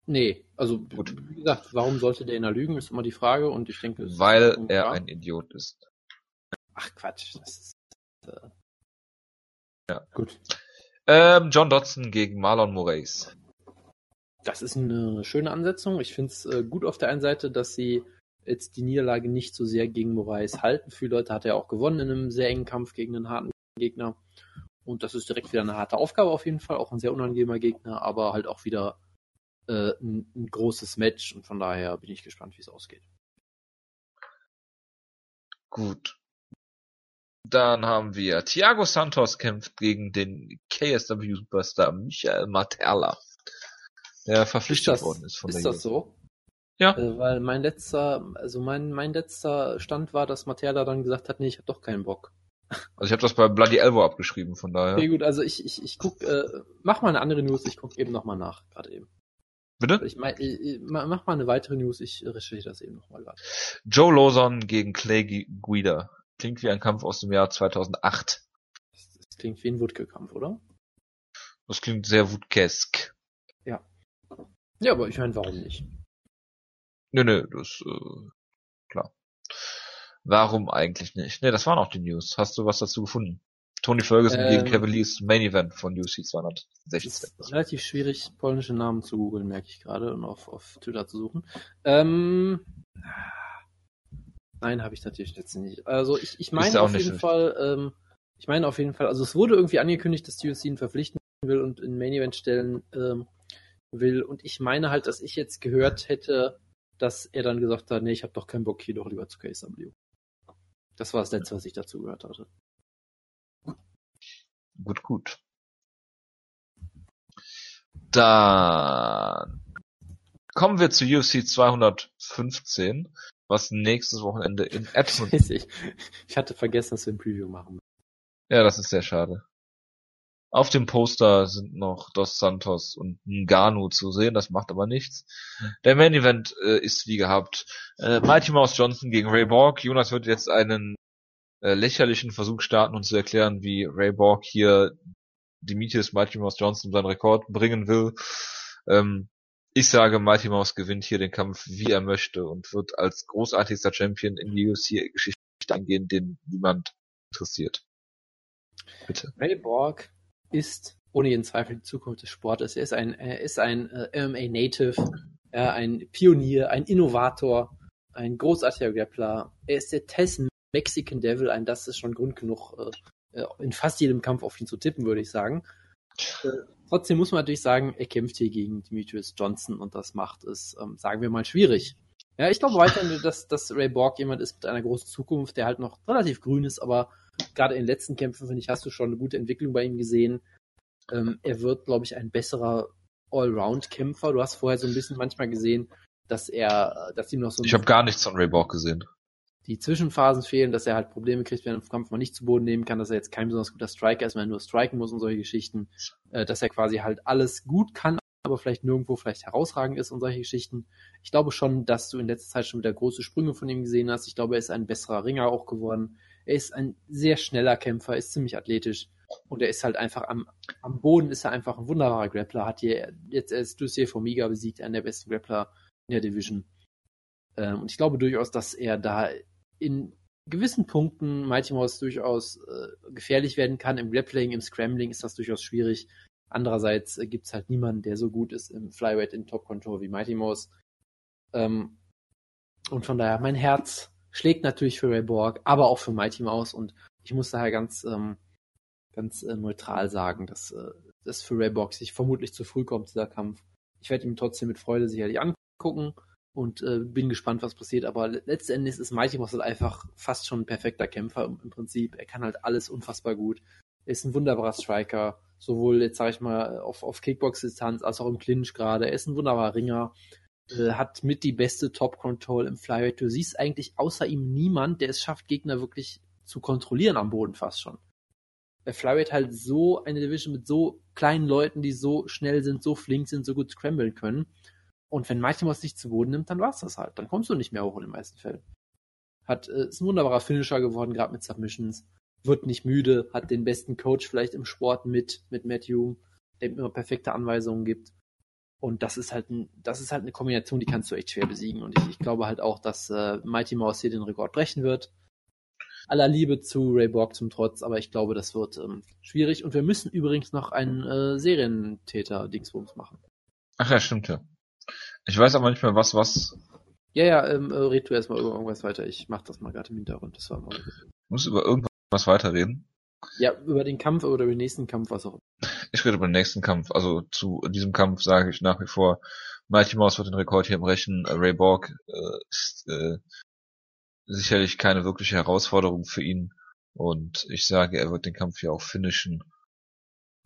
nee, also Gut. wie gesagt, warum sollte der lügen, ist immer die Frage und ich denke, Weil er klar. ein Idiot ist. Ach Quatsch, das ist äh, Ja. gut. Ähm, John Dodson gegen Marlon Moraes. Das ist eine schöne Ansetzung. Ich finde es äh, gut auf der einen Seite, dass sie jetzt die Niederlage nicht so sehr gegen Moraes halten. Viele Leute hat er auch gewonnen in einem sehr engen Kampf gegen einen harten Gegner. Und das ist direkt wieder eine harte Aufgabe auf jeden Fall. Auch ein sehr unangenehmer Gegner, aber halt auch wieder äh, ein, ein großes Match. Und von daher bin ich gespannt, wie es ausgeht. Gut. Dann haben wir Thiago Santos kämpft gegen den KSW Superstar Michael Materla, der verpflichtet worden ist von ist der das so? Ja. Äh, weil mein letzter, also mein, mein letzter Stand war, dass Materla dann gesagt hat, nee, ich habe doch keinen Bock. Also ich habe das bei Bloody Elbow abgeschrieben, von daher. Okay, gut, also ich, ich, ich guck, äh, mach mal eine andere News, ich guck eben nochmal nach, gerade eben. Bitte? Ich mein, ich, ich, ma- mach mal eine weitere News, ich recherchiere das eben nochmal gerade. Joe Lawson gegen Clay Gu- Guida. Klingt wie ein Kampf aus dem Jahr 2008. Das, das klingt wie ein Wutke-Kampf, oder? Das klingt sehr wutkesk. Ja, aber ich meine, warum nicht? Nö, nö, das, äh, klar. Warum eigentlich nicht? Ne, das waren auch die News. Hast du was dazu gefunden? Tony Ferguson Ähm, gegen ist Main Event von UFC Es 216. ist relativ schwierig, polnische Namen zu googeln, merke ich gerade, und auf, auf Twitter zu suchen. Ähm, nein, habe ich natürlich jetzt nicht. Also ich, ich meine auf jeden schlecht. Fall, ähm, ich meine auf jeden Fall, also es wurde irgendwie angekündigt, dass die UFC ihn verpflichten will und in Main Event stellen ähm, will. Und ich meine halt, dass ich jetzt gehört hätte, dass er dann gesagt hat, nee, ich habe doch keinen Bock hier doch lieber zu KSW. Das war das Letzte, was ich dazu gehört hatte. Gut, gut. Dann kommen wir zu UFC 215, was nächstes Wochenende in Edmonton. Ich, (laughs) ich hatte vergessen, dass wir ein Preview machen. Ja, das ist sehr schade. Auf dem Poster sind noch Dos Santos und Ngannou zu sehen, das macht aber nichts. Der Main Event äh, ist wie gehabt äh, Mighty Mouse Johnson gegen Ray Borg. Jonas wird jetzt einen äh, lächerlichen Versuch starten und zu erklären, wie Ray Borg hier Demetrius Mighty Mouse Johnson seinen Rekord bringen will. Ähm, ich sage, Mighty Mouse gewinnt hier den Kampf, wie er möchte und wird als großartigster Champion in die UFC-Geschichte angehen, den niemand interessiert. Bitte. Ray Borg ist ohne jeden Zweifel die Zukunft des Sportes. Er ist ein, er ist ein äh, MMA Native, ja, ein Pionier, ein Innovator, ein großartiger Grappler. Er ist der Tess Mexican Devil, ein das ist schon Grund genug, äh, äh, in fast jedem Kampf auf ihn zu tippen, würde ich sagen. Äh, trotzdem muss man natürlich sagen, er kämpft hier gegen Demetrius Johnson und das macht es, ähm, sagen wir mal, schwierig. Ja, ich glaube weiterhin, dass, dass Ray Borg jemand ist mit einer großen Zukunft, der halt noch relativ grün ist, aber gerade in den letzten Kämpfen, finde ich, hast du schon eine gute Entwicklung bei ihm gesehen. Ähm, er wird, glaube ich, ein besserer Allround-Kämpfer. Du hast vorher so ein bisschen manchmal gesehen, dass er, dass ihm noch so. Ich habe gar nichts von Ray Borg gesehen. Die Zwischenphasen fehlen, dass er halt Probleme kriegt, wenn er im Kampf mal nicht zu Boden nehmen kann, dass er jetzt kein besonders guter Striker ist, wenn er nur striken muss und solche Geschichten, äh, dass er quasi halt alles gut kann, aber vielleicht nirgendwo vielleicht herausragend ist und solche Geschichten. Ich glaube schon, dass du in letzter Zeit schon wieder große Sprünge von ihm gesehen hast. Ich glaube, er ist ein besserer Ringer auch geworden. Er ist ein sehr schneller Kämpfer, ist ziemlich athletisch und er ist halt einfach am, am Boden ist er einfach ein wunderbarer Grappler. Hat hier jetzt erst Lucier Formiga besiegt, einer der besten Grappler in der Division. Ähm, und ich glaube durchaus, dass er da in gewissen Punkten Mighty Mouse durchaus äh, gefährlich werden kann. Im Grappling, im Scrambling ist das durchaus schwierig. Andererseits äh, gibt es halt niemanden, der so gut ist im Flyweight in Top Control wie Mighty Mouse. Ähm, und von daher, mein Herz schlägt natürlich für Ray Borg, aber auch für Mighty Mouse und ich muss daher ganz, ähm, ganz äh, neutral sagen, dass äh, das für Ray Borg sich vermutlich zu früh kommt, dieser Kampf. Ich werde ihn trotzdem mit Freude sicherlich angucken und äh, bin gespannt, was passiert, aber letztendlich ist Mighty Mouse halt einfach fast schon ein perfekter Kämpfer im, im Prinzip. Er kann halt alles unfassbar gut. Er ist ein wunderbarer Striker, sowohl jetzt sage ich mal auf, auf Kickbox-Distanz als auch im Clinch gerade. Er ist ein wunderbarer Ringer hat mit die beste Top Control im Flyweight. Du siehst eigentlich außer ihm niemand, der es schafft, Gegner wirklich zu kontrollieren am Boden fast schon. Der Flyweight halt so eine Division mit so kleinen Leuten, die so schnell sind, so flink sind, so gut scramblen können. Und wenn Mighty dich zu Boden nimmt, dann war's das halt. Dann kommst du nicht mehr hoch in den meisten Fällen. Hat, äh, ist ein wunderbarer Finisher geworden, gerade mit Submissions. Wird nicht müde, hat den besten Coach vielleicht im Sport mit, mit Matthew, der ihm immer perfekte Anweisungen gibt. Und das ist halt ein, das ist halt eine Kombination, die kannst du echt schwer besiegen. Und ich, ich glaube halt auch, dass äh, Mighty Mouse hier den Rekord brechen wird. Aller Liebe zu Ray Borg zum Trotz, aber ich glaube, das wird ähm, schwierig. Und wir müssen übrigens noch einen äh, Serientäter-Dingsbums machen. Ach ja, stimmt ja. Ich weiß aber nicht mehr was, was. Ja, ja, ähm, äh, red du erstmal über irgendwas weiter. Ich mach das mal gerade im Hintergrund. Das war mal. Muss über irgendwas weiterreden. Ja, über den Kampf oder über den nächsten Kampf, was auch Ich rede über den nächsten Kampf. Also zu diesem Kampf sage ich nach wie vor, Mighty Mouse wird den Rekord hier brechen. Ray Borg äh, ist äh, sicherlich keine wirkliche Herausforderung für ihn. Und ich sage, er wird den Kampf hier auch finishen.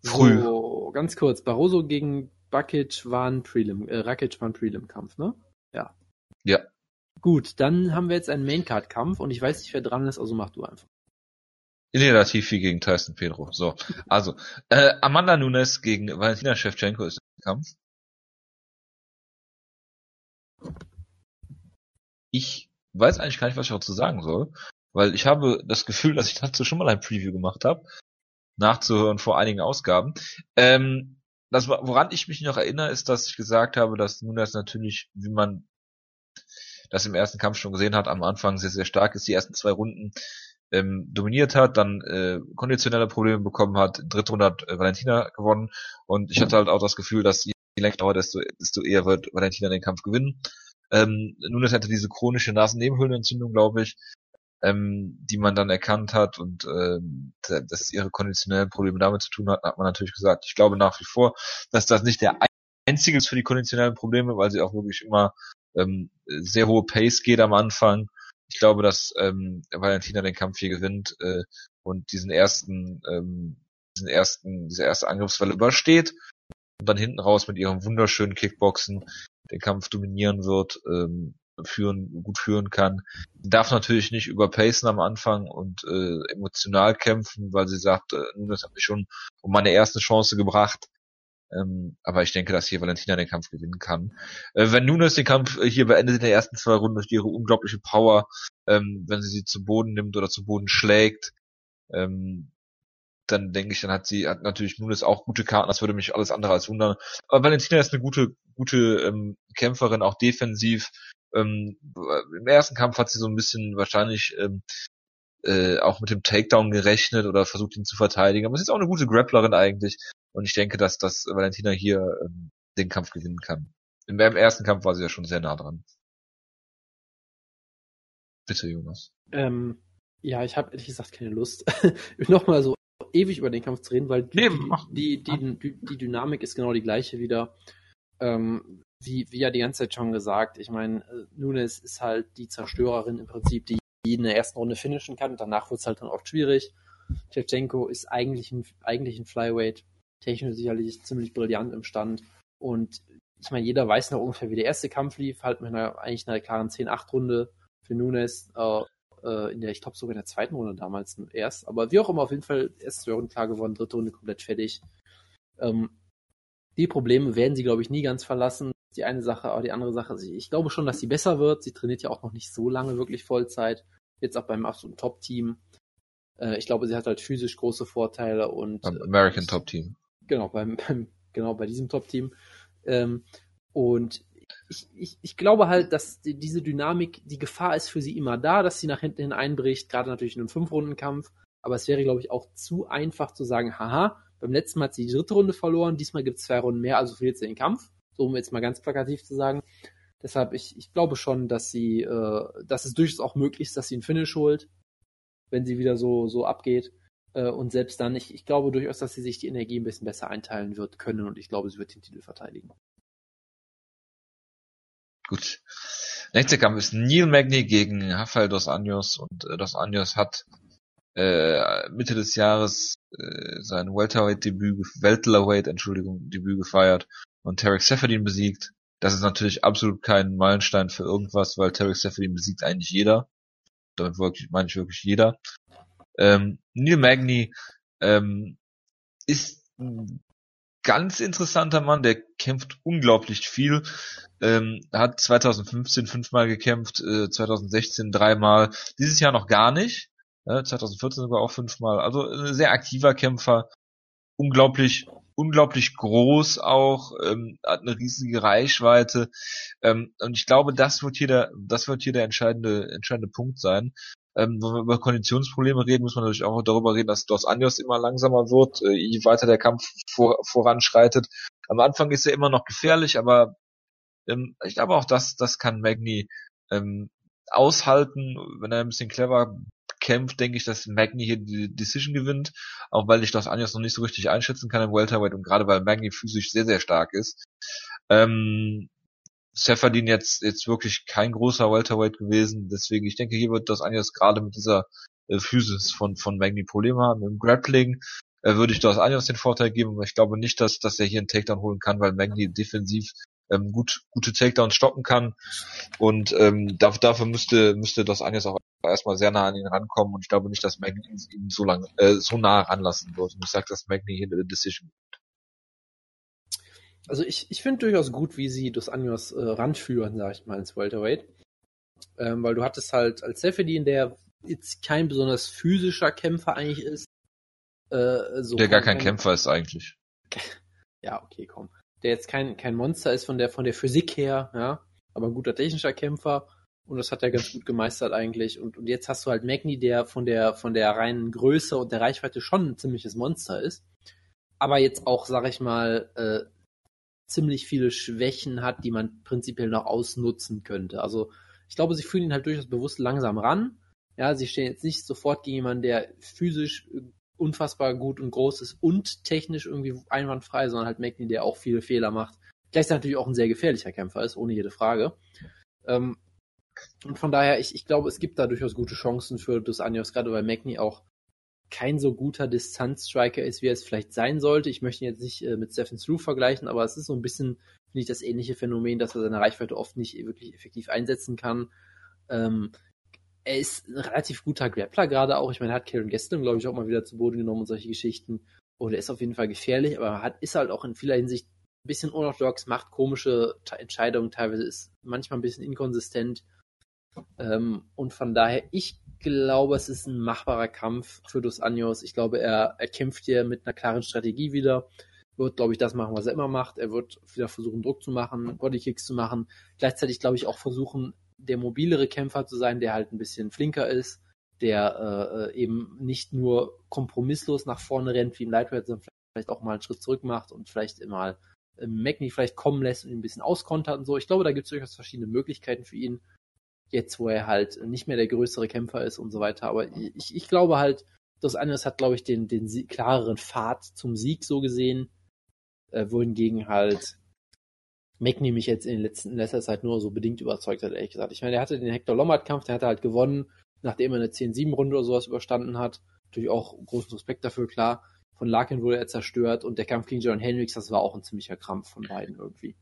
Früh. So, ganz kurz, Barroso gegen Bakic war ein Prelim, äh, Rakic war ein Prelim-Kampf, ne? Ja. Ja. Gut, dann haben wir jetzt einen Maincard-Kampf und ich weiß nicht, wer dran ist, also mach du einfach. Relativ viel gegen Tyson Pedro. So, also äh, Amanda Nunes gegen Valentina Shevchenko ist der Kampf. Ich weiß eigentlich gar nicht, was ich dazu sagen soll, weil ich habe das Gefühl, dass ich dazu schon mal ein Preview gemacht habe, nachzuhören vor einigen Ausgaben. Ähm, das, woran ich mich noch erinnere, ist, dass ich gesagt habe, dass Nunes natürlich, wie man das im ersten Kampf schon gesehen hat, am Anfang sehr, sehr stark ist. Die ersten zwei Runden ähm, dominiert hat, dann äh, konditionelle Probleme bekommen hat, dritte Runde hat äh, Valentina gewonnen und ich hatte halt auch das Gefühl, dass je länger dauert, desto, desto eher wird Valentina den Kampf gewinnen. Ähm, Nunes hatte diese chronische Nasennebenhöhlenentzündung, glaube ich, ähm, die man dann erkannt hat und ähm, dass ihre konditionellen Probleme damit zu tun hatten, hat man natürlich gesagt. Ich glaube nach wie vor, dass das nicht der einzige ist für die konditionellen Probleme, weil sie auch wirklich immer ähm, sehr hohe Pace geht am Anfang ich glaube, dass ähm, Valentina den Kampf hier gewinnt äh, und diesen ersten, ähm, diesen ersten, diese erste Angriffswelle übersteht und dann hinten raus mit ihrem wunderschönen Kickboxen den Kampf dominieren wird. Ähm, führen, gut führen kann. Darf natürlich nicht überpacen am Anfang und äh, emotional kämpfen, weil sie sagt, äh, das hat mich schon um meine erste Chance gebracht. Ähm, aber ich denke, dass hier Valentina den Kampf gewinnen kann. Äh, wenn Nunes den Kampf äh, hier beendet in der ersten zwei Runden durch ihre unglaubliche Power, ähm, wenn sie sie zu Boden nimmt oder zu Boden schlägt, ähm, dann denke ich, dann hat sie hat natürlich Nunes auch gute Karten. Das würde mich alles andere als wundern. Aber Valentina ist eine gute gute ähm, Kämpferin, auch defensiv. Ähm, Im ersten Kampf hat sie so ein bisschen wahrscheinlich ähm, äh, auch mit dem Takedown gerechnet oder versucht ihn zu verteidigen. Aber sie ist auch eine gute Grapplerin eigentlich. Und ich denke, dass, dass Valentina hier ähm, den Kampf gewinnen kann. Im, Im ersten Kampf war sie ja schon sehr nah dran. Bitte, Jonas. Ähm, ja, ich habe ehrlich gesagt keine Lust, (laughs) nochmal so ewig über den Kampf zu reden, weil nee, die, die, die, die, Dynamik ist genau die gleiche wieder. Ähm, wie, wie ja die ganze Zeit schon gesagt, ich meine, äh, Nunes ist halt die Zerstörerin im Prinzip, die in der ersten Runde finishen kann. Danach wird es halt dann oft schwierig. Tchevchenko ist eigentlich ein, eigentlich ein Flyweight, technisch sicherlich ziemlich brillant im Stand. Und ich meine, jeder weiß noch ungefähr, wie der erste Kampf lief, halt mit einer eigentlich einer klaren 10-8-Runde für Nunes. Äh, äh, in der, ich glaube sogar in der zweiten Runde damals erst. Aber wie auch immer, auf jeden Fall erst zwei Runden klar geworden, dritte Runde komplett fertig. Ähm, die Probleme werden sie, glaube ich, nie ganz verlassen. Die eine Sache, aber die andere Sache, ich glaube schon, dass sie besser wird. Sie trainiert ja auch noch nicht so lange wirklich Vollzeit. Jetzt auch beim absoluten Top-Team. Äh, ich glaube, sie hat halt physisch große Vorteile und. American Top-Team. Genau, beim, beim, genau, bei diesem Top-Team. Ähm, und ich, ich, ich glaube halt, dass die, diese Dynamik, die Gefahr ist für sie immer da, dass sie nach hinten hin einbricht, gerade natürlich in einem Fünf-Runden-Kampf. Aber es wäre, glaube ich, auch zu einfach zu sagen, haha, beim letzten Mal hat sie die dritte Runde verloren, diesmal gibt es zwei Runden mehr, also verliert sie den Kampf. So um jetzt mal ganz plakativ zu sagen. Deshalb, ich, ich glaube schon, dass sie, äh, dass es durchaus auch möglich ist, dass sie einen Finish holt, wenn sie wieder so, so abgeht. Äh, und selbst dann, ich, ich glaube durchaus, dass sie sich die Energie ein bisschen besser einteilen wird können und ich glaube, sie wird den Titel verteidigen. Gut. Nächster Kampf ist Neil Magny gegen Rafael Dos Anjos und äh, Dos Anjos hat äh, Mitte des Jahres äh, sein Welterweight-Debüt, Welterweight, Entschuldigung, Debüt gefeiert und Tarek Seferdin besiegt. Das ist natürlich absolut kein Meilenstein für irgendwas, weil Tarek Seferdin besiegt eigentlich jeder. Damit wirklich, meine ich wirklich jeder. Ähm, Neil Magny ähm, ist ganz interessanter Mann, der kämpft unglaublich viel, ähm, hat 2015 fünfmal gekämpft, äh, 2016 dreimal, dieses Jahr noch gar nicht, äh, 2014 sogar auch fünfmal, also ein sehr aktiver Kämpfer, unglaublich unglaublich groß auch, ähm, hat eine riesige Reichweite ähm, und ich glaube, das wird hier der, das wird hier der entscheidende entscheidende Punkt sein. Ähm, wenn wir über Konditionsprobleme reden, muss man natürlich auch darüber reden, dass Dos Anjos immer langsamer wird, äh, je weiter der Kampf vor, voranschreitet. Am Anfang ist er immer noch gefährlich, aber ähm, ich glaube auch, dass das kann Magni ähm, aushalten, wenn er ein bisschen clever kämpft, denke ich, dass Magni hier die Decision gewinnt, auch weil ich Dos Anjos noch nicht so richtig einschätzen kann im Welterweight und gerade weil Magni physisch sehr, sehr stark ist. Ähm, Seferdin jetzt jetzt wirklich kein großer Welterweight gewesen, deswegen ich denke, hier wird das Anjas gerade mit dieser äh, Physis von von Magni Probleme haben. Im Grappling äh, würde ich das Anjas den Vorteil geben, aber ich glaube nicht, dass dass er hier einen Takedown holen kann, weil Magni defensiv ähm, gut gute Takedowns stoppen kann und ähm, dafür, dafür müsste müsste das Anjas auch erstmal sehr nah an ihn rankommen und ich glaube nicht, dass Magni ihn so lange äh, so nah ranlassen wird. Und ich sage, dass Magni hier eine Decision also ich, ich finde durchaus gut, wie sie Dos Anjos äh, ranführen, sag ich mal, ins Welterweight. Ähm, weil du hattest halt als Sefedin, der jetzt kein besonders physischer Kämpfer eigentlich ist. Äh, so der gar kein Kämpfer ist eigentlich. (laughs) ja, okay, komm. Der jetzt kein, kein Monster ist von der, von der Physik her, ja, aber ein guter technischer Kämpfer. Und das hat er ganz gut gemeistert eigentlich. Und, und jetzt hast du halt Magni, der von der, von der reinen Größe und der Reichweite schon ein ziemliches Monster ist. Aber jetzt auch, sag ich mal, äh, ziemlich viele Schwächen hat, die man prinzipiell noch ausnutzen könnte. Also ich glaube, sie fühlen ihn halt durchaus bewusst langsam ran. Ja, sie stehen jetzt nicht sofort gegen jemanden, der physisch unfassbar gut und groß ist und technisch irgendwie einwandfrei, sondern halt Magni, der auch viele Fehler macht. Gleichzeitig natürlich auch ein sehr gefährlicher Kämpfer ist, ohne jede Frage. Ähm, und von daher, ich, ich glaube, es gibt da durchaus gute Chancen für Dos Anjos, gerade weil Magni auch kein so guter Distanzstriker ist, wie er es vielleicht sein sollte. Ich möchte ihn jetzt nicht äh, mit Stephen Slew vergleichen, aber es ist so ein bisschen, finde ich, das ähnliche Phänomen, dass er seine Reichweite oft nicht wirklich effektiv einsetzen kann. Ähm, er ist ein relativ guter Grappler gerade auch. Ich meine, er hat Karen Gastelum, glaube ich, auch mal wieder zu Boden genommen und solche Geschichten. Und er ist auf jeden Fall gefährlich, aber er hat, ist halt auch in vieler Hinsicht ein bisschen unorthodox, macht komische Entscheidungen, teilweise ist manchmal ein bisschen inkonsistent. Ähm, und von daher, ich glaube, es ist ein machbarer Kampf für Dos Anjos. Ich glaube, er, er kämpft hier mit einer klaren Strategie wieder. Wird, glaube ich, das machen, was er immer macht. Er wird wieder versuchen, Druck zu machen, Bodykicks zu machen. Gleichzeitig, glaube ich, auch versuchen, der mobilere Kämpfer zu sein, der halt ein bisschen flinker ist, der äh, eben nicht nur kompromisslos nach vorne rennt wie im Lightweight, sondern vielleicht auch mal einen Schritt zurück macht und vielleicht mal äh, Magni vielleicht kommen lässt und ihn ein bisschen auskontert und so. Ich glaube, da gibt es durchaus verschiedene Möglichkeiten für ihn jetzt wo er halt nicht mehr der größere Kämpfer ist und so weiter. Aber ich, ich glaube halt, das andere hat, glaube ich, den, den klareren Pfad zum Sieg so gesehen, äh, wohingegen halt Magni mich jetzt in, den letzten, in letzter Zeit nur so bedingt überzeugt hat, ehrlich gesagt. Ich meine, der hatte den Hector Lombard-Kampf, der hatte halt gewonnen, nachdem er eine 10-7-Runde oder sowas überstanden hat. Natürlich auch großen Respekt dafür, klar. Von Larkin wurde er zerstört und der Kampf gegen John Hendricks, das war auch ein ziemlicher Krampf von beiden irgendwie.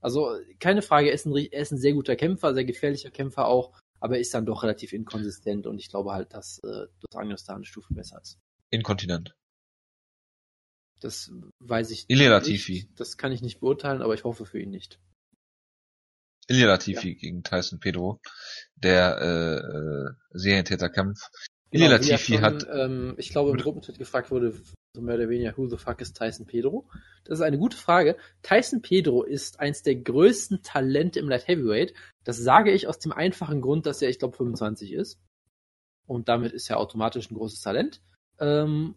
Also keine Frage, er ist, ein, er ist ein sehr guter Kämpfer, sehr gefährlicher Kämpfer auch, aber er ist dann doch relativ inkonsistent und ich glaube halt, dass äh, das Agnes da eine Stufe besser ist. Inkontinent. Das weiß ich Ilia Latifi. Das kann ich nicht beurteilen, aber ich hoffe für ihn nicht. Ilia Latifi ja. gegen Tyson Pedro, der äh, äh, Serientäterkampf. Genau, Ilia Latifi schon, hat. Ähm, ich glaube, im Gruppenchat gefragt wurde, so mehr oder weniger, who the fuck is Tyson Pedro? Das ist eine gute Frage. Tyson Pedro ist eins der größten Talente im Light Heavyweight. Das sage ich aus dem einfachen Grund, dass er, ich glaube, 25 ist. Und damit ist er automatisch ein großes Talent. Ähm,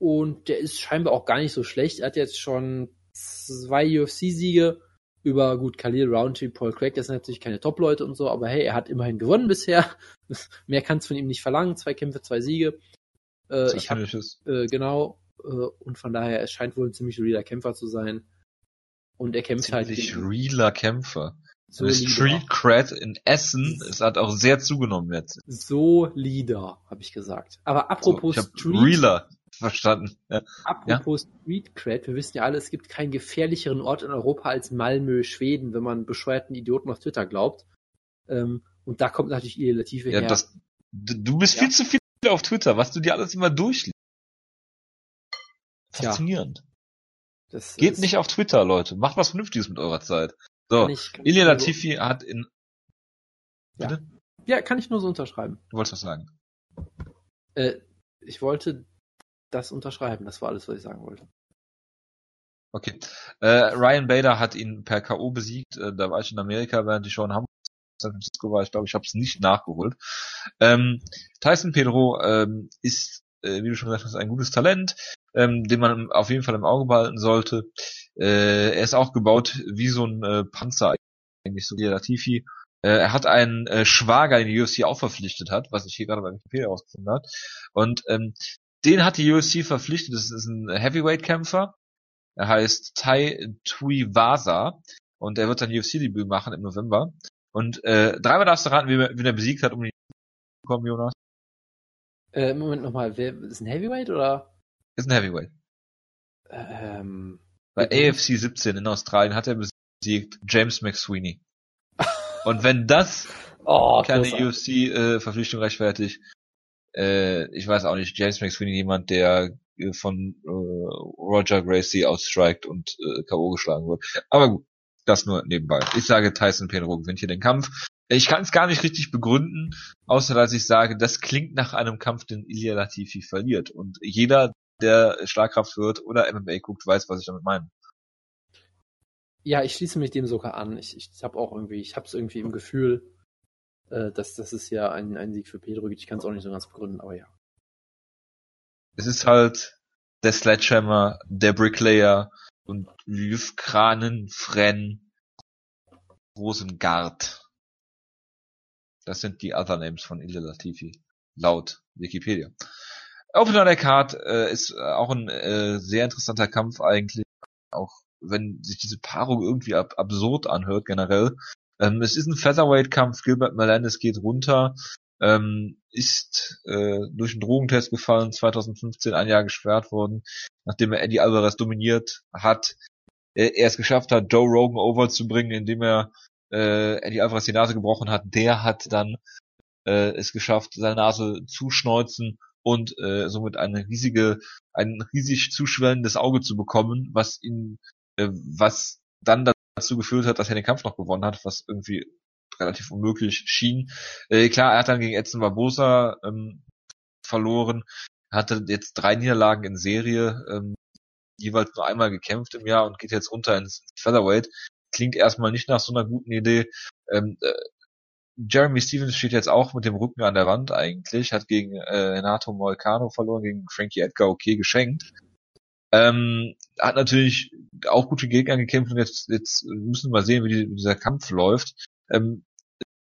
und der ist scheinbar auch gar nicht so schlecht. Er hat jetzt schon zwei UFC-Siege über, gut, Khalil Roundtree, Paul Craig, das sind natürlich keine Top-Leute und so, aber hey, er hat immerhin gewonnen bisher. (laughs) Mehr kannst von ihm nicht verlangen. Zwei Kämpfe, zwei Siege. Äh, ich hab, äh, genau, äh, und von daher, es scheint wohl ein ziemlich realer Kämpfer zu sein. Und er kämpft halt ziemlich halt. realer Kämpfer. So Street Cred in Essen, es hat auch sehr zugenommen jetzt. So leader, habe ich gesagt. Aber apropos so, Street. Realer verstanden. Ja. Apropos ja? Street Cred, wir wissen ja alle, es gibt keinen gefährlicheren Ort in Europa als Malmö, Schweden, wenn man bescheuerten Idioten auf Twitter glaubt. Ähm, und da kommt natürlich ihr Lative ja, her. Das, du bist ja. viel zu viel auf Twitter, was du dir alles immer durchliest. Faszinierend. Das Geht nicht auf Twitter, Leute. Macht was Vernünftiges mit eurer Zeit. So, Ilya Latifi so. hat in... Bitte? Ja. ja, kann ich nur so unterschreiben. Du wolltest was sagen? Äh, ich wollte das unterschreiben. Das war alles, was ich sagen wollte. Okay. Äh, Ryan Bader hat ihn per K.O. besiegt. Äh, da war ich in Amerika, während die Show in Hamburg San Francisco war. Ich glaube, ich habe es nicht nachgeholt. Ähm, Tyson Pedro ähm, ist, äh, wie du schon gesagt hast, ein gutes Talent, ähm, den man auf jeden Fall im Auge behalten sollte. Äh, er ist auch gebaut wie so ein äh, Panzer, eigentlich so wie Latifi. Äh, er hat einen äh, Schwager, den die UFC auch verpflichtet hat, was ich hier gerade bei Wikipedia herausgefunden hat. Und ähm, den hat die UFC verpflichtet. Das ist ein Heavyweight-Kämpfer. Er heißt Tai Tuivasa und er wird sein UFC-Debüt machen im November. Und äh, dreimal darfst du raten, wie, er besiegt hat, um die zu kommen, Jonas. Äh, Moment nochmal, wer ist ein Heavyweight oder? Ist ein Heavyweight. Ähm, Bei AFC 17 in Australien hat er besiegt James McSweeney. (laughs) Und wenn das oh, keine UFC-Verpflichtung äh, rechtfertigt, äh, ich weiß auch nicht, James McSweeney jemand, der äh, von äh, Roger Gracie ausstrikt und äh, K.O. geschlagen wird. Aber gut. Das nur nebenbei. Ich sage, Tyson Pedro gewinnt hier den Kampf. Ich kann es gar nicht richtig begründen, außer dass ich sage, das klingt nach einem Kampf, den Ilya Latifi verliert. Und jeder, der Schlagkraft hört oder MMA guckt, weiß, was ich damit meine. Ja, ich schließe mich dem sogar an. Ich, ich habe auch irgendwie, ich habe es irgendwie im Gefühl, äh, dass das ist ja ein, ein Sieg für Pedro. Ich kann es auch nicht so ganz begründen, aber ja. Es ist halt der Sledgehammer, der Bricklayer, und Lyvkranen, Fren, Rosengard. Das sind die Other Names von Ilya Latifi, laut Wikipedia. Opener der Card äh, ist äh, auch ein äh, sehr interessanter Kampf eigentlich, auch wenn sich diese Paarung irgendwie ab absurd anhört generell. Ähm, es ist ein Featherweight-Kampf, Gilbert Melendez geht runter. ähm, ist äh, durch einen Drogentest gefallen, 2015 ein Jahr gesperrt worden, nachdem er Eddie Alvarez dominiert hat. Er, er es geschafft hat, Joe Rogan overzubringen, indem er äh, Eddie Alvarez die Nase gebrochen hat. Der hat dann äh, es geschafft, seine Nase zu schneuzen und äh, somit eine riesige, ein riesig zuschwellendes Auge zu bekommen, was ihn, äh, was dann dazu geführt hat, dass er den Kampf noch gewonnen hat, was irgendwie relativ unmöglich schien. Äh, klar, er hat dann gegen Edson Barbosa ähm, verloren, hatte jetzt drei Niederlagen in Serie, ähm, jeweils nur einmal gekämpft im Jahr und geht jetzt runter ins Featherweight. Klingt erstmal nicht nach so einer guten Idee. Ähm, äh, Jeremy Stevens steht jetzt auch mit dem Rücken an der Wand eigentlich, hat gegen äh, Renato Moicano verloren, gegen Frankie Edgar okay geschenkt. Ähm, hat natürlich auch gute Gegner gekämpft und jetzt, jetzt müssen wir mal sehen, wie, die, wie dieser Kampf läuft. Ähm,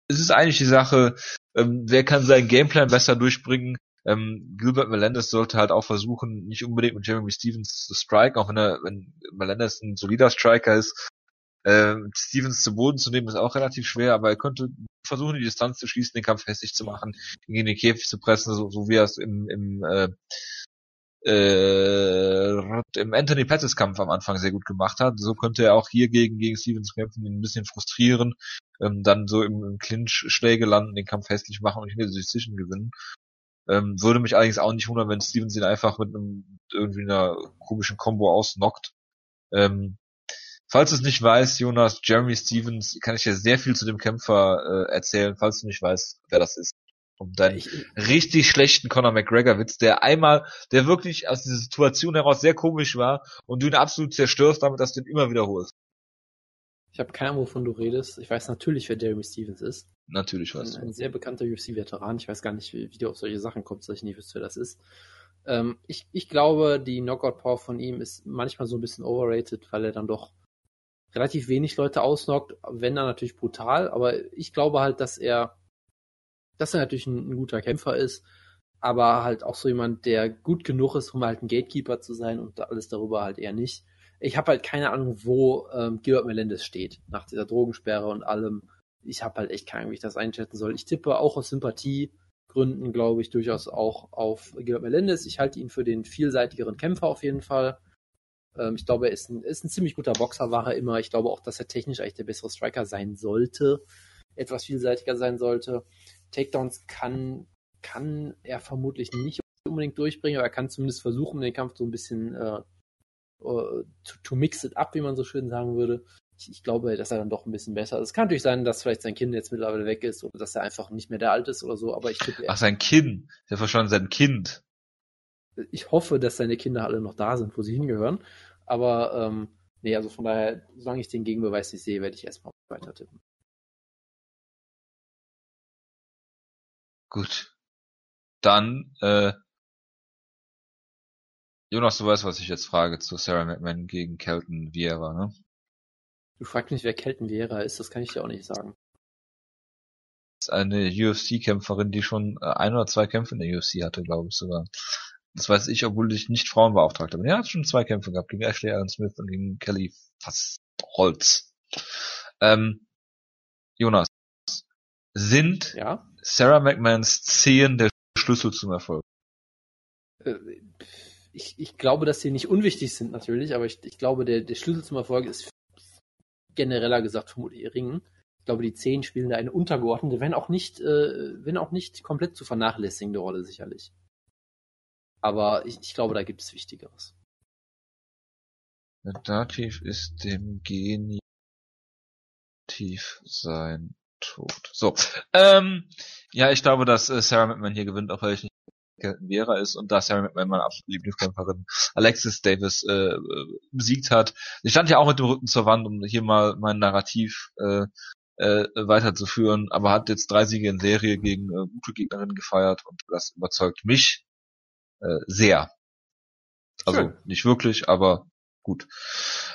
es ist eigentlich die Sache, ähm, wer kann seinen Gameplan besser durchbringen. Ähm, Gilbert Melendez sollte halt auch versuchen, nicht unbedingt mit Jeremy Stevens zu striken, auch wenn er, wenn Melendez ein solider Striker ist. Ähm, Stevens zu Boden zu nehmen ist auch relativ schwer, aber er könnte versuchen, die Distanz zu schließen, den Kampf festig zu machen, gegen den Käfig zu pressen, so, so wie er es im, im äh, äh, im Anthony Pettis Kampf am Anfang sehr gut gemacht hat. So könnte er auch hier gegen, gegen Stevens kämpfen, ihn ein bisschen frustrieren, ähm, dann so im, im Clinch Schläge landen, den Kampf hässlich machen und hinter die Decision gewinnen. Ähm, würde mich allerdings auch nicht wundern, wenn Stevens ihn einfach mit einem irgendwie einer komischen Combo ausnockt. Ähm, falls du es nicht weißt, Jonas, Jeremy Stevens, kann ich dir sehr viel zu dem Kämpfer äh, erzählen, falls du nicht weißt, wer das ist um deinen ich, richtig schlechten Conor McGregor-Witz, der einmal, der wirklich aus dieser Situation heraus sehr komisch war und du ihn absolut zerstörst, damit dass du ihn immer wiederholst. Ich habe keine Ahnung, wovon du redest. Ich weiß natürlich, wer Jeremy Stevens ist. Natürlich weißt ein, du. Ein sehr bekannter UFC-Veteran. Ich weiß gar nicht, wie, wie du auf solche Sachen kommst, dass ich nicht wüsste, wer das ist. Ähm, ich, ich glaube, die Knockout-Power von ihm ist manchmal so ein bisschen overrated, weil er dann doch relativ wenig Leute ausnockt, wenn dann natürlich brutal. Aber ich glaube halt, dass er dass er natürlich ein, ein, guter Kämpfer ist, aber halt auch so jemand, der gut genug ist, um halt ein Gatekeeper zu sein und alles darüber halt eher nicht. Ich habe halt keine Ahnung, wo ähm, Gilbert Melendez steht, nach dieser Drogensperre und allem. Ich habe halt echt keine Ahnung, wie ich das einschätzen soll. Ich tippe auch aus Sympathiegründen, glaube ich, durchaus auch auf Gilbert Melendez. Ich halte ihn für den vielseitigeren Kämpfer auf jeden Fall. Ähm, ich glaube, er ist ein, ist ein ziemlich guter Boxer, war er immer. Ich glaube auch, dass er technisch eigentlich der bessere Striker sein sollte, etwas vielseitiger sein sollte. Takedowns kann, kann er vermutlich nicht unbedingt durchbringen, aber er kann zumindest versuchen, den Kampf so ein bisschen äh, uh, to, to, mix it up, wie man so schön sagen würde. Ich, ich, glaube, dass er dann doch ein bisschen besser ist. Es kann natürlich sein, dass vielleicht sein Kind jetzt mittlerweile weg ist oder dass er einfach nicht mehr der Alt ist oder so, aber ich tippe. Ach, sein Kind. Der verstanden sein Kind. Ich hoffe, dass seine Kinder alle noch da sind, wo sie hingehören. Aber ähm, nee, also von daher, solange ich den Gegenbeweis nicht sehe, werde ich erstmal weiter tippen. Gut. Dann, äh, Jonas, du weißt, was ich jetzt frage zu Sarah McMahon gegen Kelton Vieira, ne? Du fragst mich, wer Kelton Vieira ist, das kann ich dir auch nicht sagen. Das ist eine UFC-Kämpferin, die schon äh, ein oder zwei Kämpfe in der UFC hatte, glaube ich sogar. Das weiß ich, obwohl ich nicht Frauen beauftragt habe. Er hat schon zwei Kämpfe gehabt, gegen Ashley Allen Smith und gegen Kelly fast Holz. Ähm, Jonas, sind ja? Sarah McMahons Zehen der Schlüssel zum Erfolg? Äh, ich, ich glaube, dass sie nicht unwichtig sind natürlich, aber ich, ich glaube, der, der Schlüssel zum Erfolg ist genereller gesagt vermutlich Ringen. Ich glaube, die Zehn spielen da eine untergeordnete, wenn auch nicht, äh, wenn auch nicht komplett zu vernachlässigende Rolle sicherlich. Aber ich, ich glaube, da gibt es Wichtigeres. Dativ ist dem Genitiv sein tot. So. Ähm, ja, ich glaube, dass äh, Sarah McMahon hier gewinnt, auch weil ich nicht Vera ist und da Sarah McMahon meine absolute Lieblingskämpferin Alexis Davis äh, besiegt hat. Sie stand ja auch mit dem Rücken zur Wand, um hier mal mein Narrativ äh, äh, weiterzuführen, aber hat jetzt drei Siege in Serie gegen äh, gute Gegnerinnen gefeiert und das überzeugt mich äh, sehr. Also Schön. nicht wirklich, aber gut.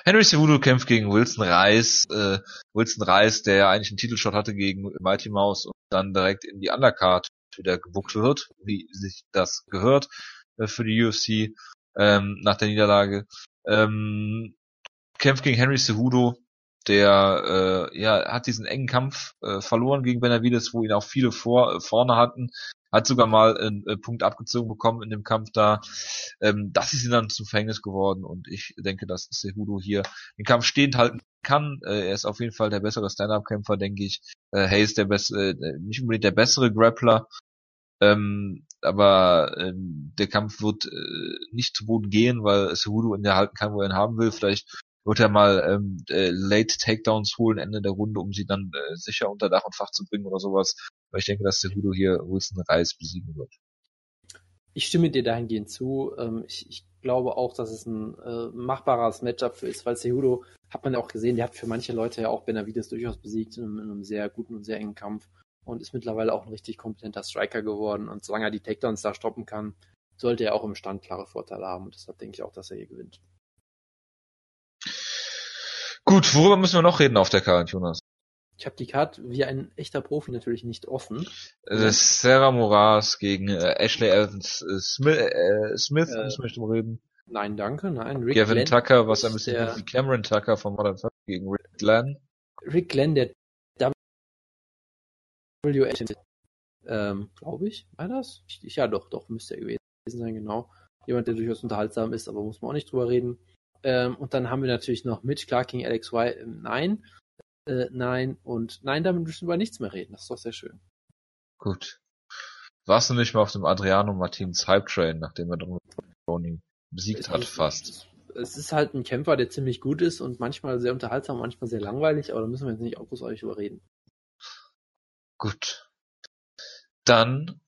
Henry Cejudo kämpft gegen Wilson Reis. Äh, Wilson Reis, der ja eigentlich einen Titelshot hatte gegen Mighty Mouse und dann direkt in die Undercard wieder gebuckt wird, wie sich das gehört äh, für die UFC ähm, nach der Niederlage. Ähm, kämpft gegen Henry Cejudo. Der äh, ja hat diesen engen Kampf äh, verloren gegen Benavides, wo ihn auch viele vor äh, vorne hatten, hat sogar mal einen äh, Punkt abgezogen bekommen in dem Kampf da. Ähm, das ist ihm dann zum Verhängnis geworden und ich denke, dass Cejudo hier den Kampf stehend halten kann. Äh, er ist auf jeden Fall der bessere Stand-up-Kämpfer, denke ich. Äh, Hayes der bessere, äh, nicht unbedingt der bessere Grappler. Ähm, aber ähm, der Kampf wird äh, nicht zu Boden gehen, weil Cejudo ihn halten kann, wo er ihn haben will. Vielleicht wird er mal ähm, äh, Late Takedowns holen Ende der Runde, um sie dann äh, sicher unter Dach und Fach zu bringen oder sowas. Weil ich denke, dass der Hudo hier Wilson Reis besiegen wird. Ich stimme dir dahingehend zu. Ähm, ich, ich glaube auch, dass es ein äh, machbares Matchup für ist, weil Cejudo hat man ja auch gesehen, der hat für manche Leute ja auch Benavides durchaus besiegt in einem, in einem sehr guten und sehr engen Kampf und ist mittlerweile auch ein richtig kompetenter Striker geworden. Und solange er die Takedowns da stoppen kann, sollte er auch im Stand klare Vorteile haben. Und deshalb denke ich auch, dass er hier gewinnt. Gut, worüber müssen wir noch reden auf der Karte, Jonas? Ich habe die Karte wie ein echter Profi natürlich nicht offen. Äh, Sarah Moraes gegen äh, Ashley Evans äh, Smith, äh, Smith Äh, müssen wir drüber reden. Nein, danke. Nein, Rick Gavin Glenn, Tucker, was ein bisschen der- wie Cameron Tucker von Modern Family gegen Rick Glenn. Rick Glenn, der WA, ähm, glaube ich, war das? Ich, ja, doch, doch, müsste er gewesen sein, genau. Jemand, der durchaus unterhaltsam ist, aber muss man auch nicht drüber reden. Ähm, und dann haben wir natürlich noch Mitch Clark gegen Alex Y. Ähm, nein, äh, nein und nein, damit müssen wir über nichts mehr reden. Das ist doch sehr schön. Gut. Warst du nicht mal auf dem Adriano Martins Hype Train, nachdem er Tony besiegt hat, fast? Es ist halt ein Kämpfer, der ziemlich gut ist und manchmal sehr unterhaltsam, manchmal sehr langweilig, aber da müssen wir jetzt nicht auch großartig drüber reden. Gut. Dann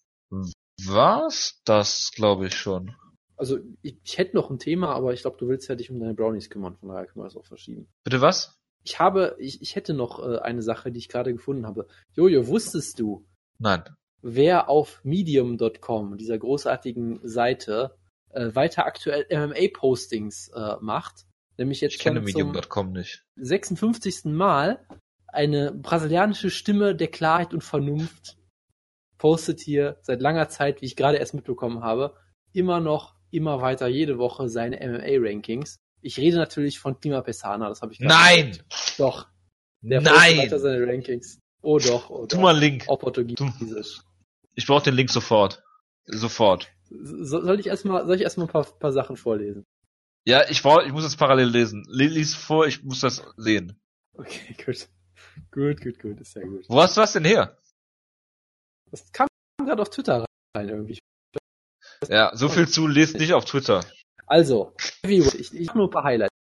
war's das, glaube ich, schon. Also ich, ich hätte noch ein Thema, aber ich glaube, du willst ja dich um deine Brownies kümmern, von daher können wir das auch verschieben. Bitte was? Ich habe, ich, ich hätte noch äh, eine Sache, die ich gerade gefunden habe. Jojo, wusstest du, Nein. wer auf medium.com, dieser großartigen Seite, äh, weiter aktuell MMA-Postings äh, macht? Nämlich jetzt Ich kenne Medium.com nicht. 56. Mal eine brasilianische Stimme der Klarheit und Vernunft postet hier seit langer Zeit, wie ich gerade erst mitbekommen habe, immer noch, immer weiter jede Woche seine MMA-Rankings. Ich rede natürlich von Klima Pesana, das habe ich Nein! gesagt. Doch. Der Nein! weiter seine Rankings. Oh doch, oh Tu doch. mal einen Link. Auch Portugiesisch. Ich brauche den Link sofort. Sofort. So, soll ich erstmal, soll ich erstmal ein paar, paar Sachen vorlesen? Ja, ich brauch, ich muss das parallel lesen. Le- Lies vor, ich muss das sehen. Okay, (laughs) gut. Gut, gut, gut, ist sehr gut. Wo hast du was denn her? Das kam gerade auf Twitter rein irgendwie. Ja, so viel zu, lest nicht auf Twitter. Also, Heavyweight, ich, ich nur ein paar Highlights.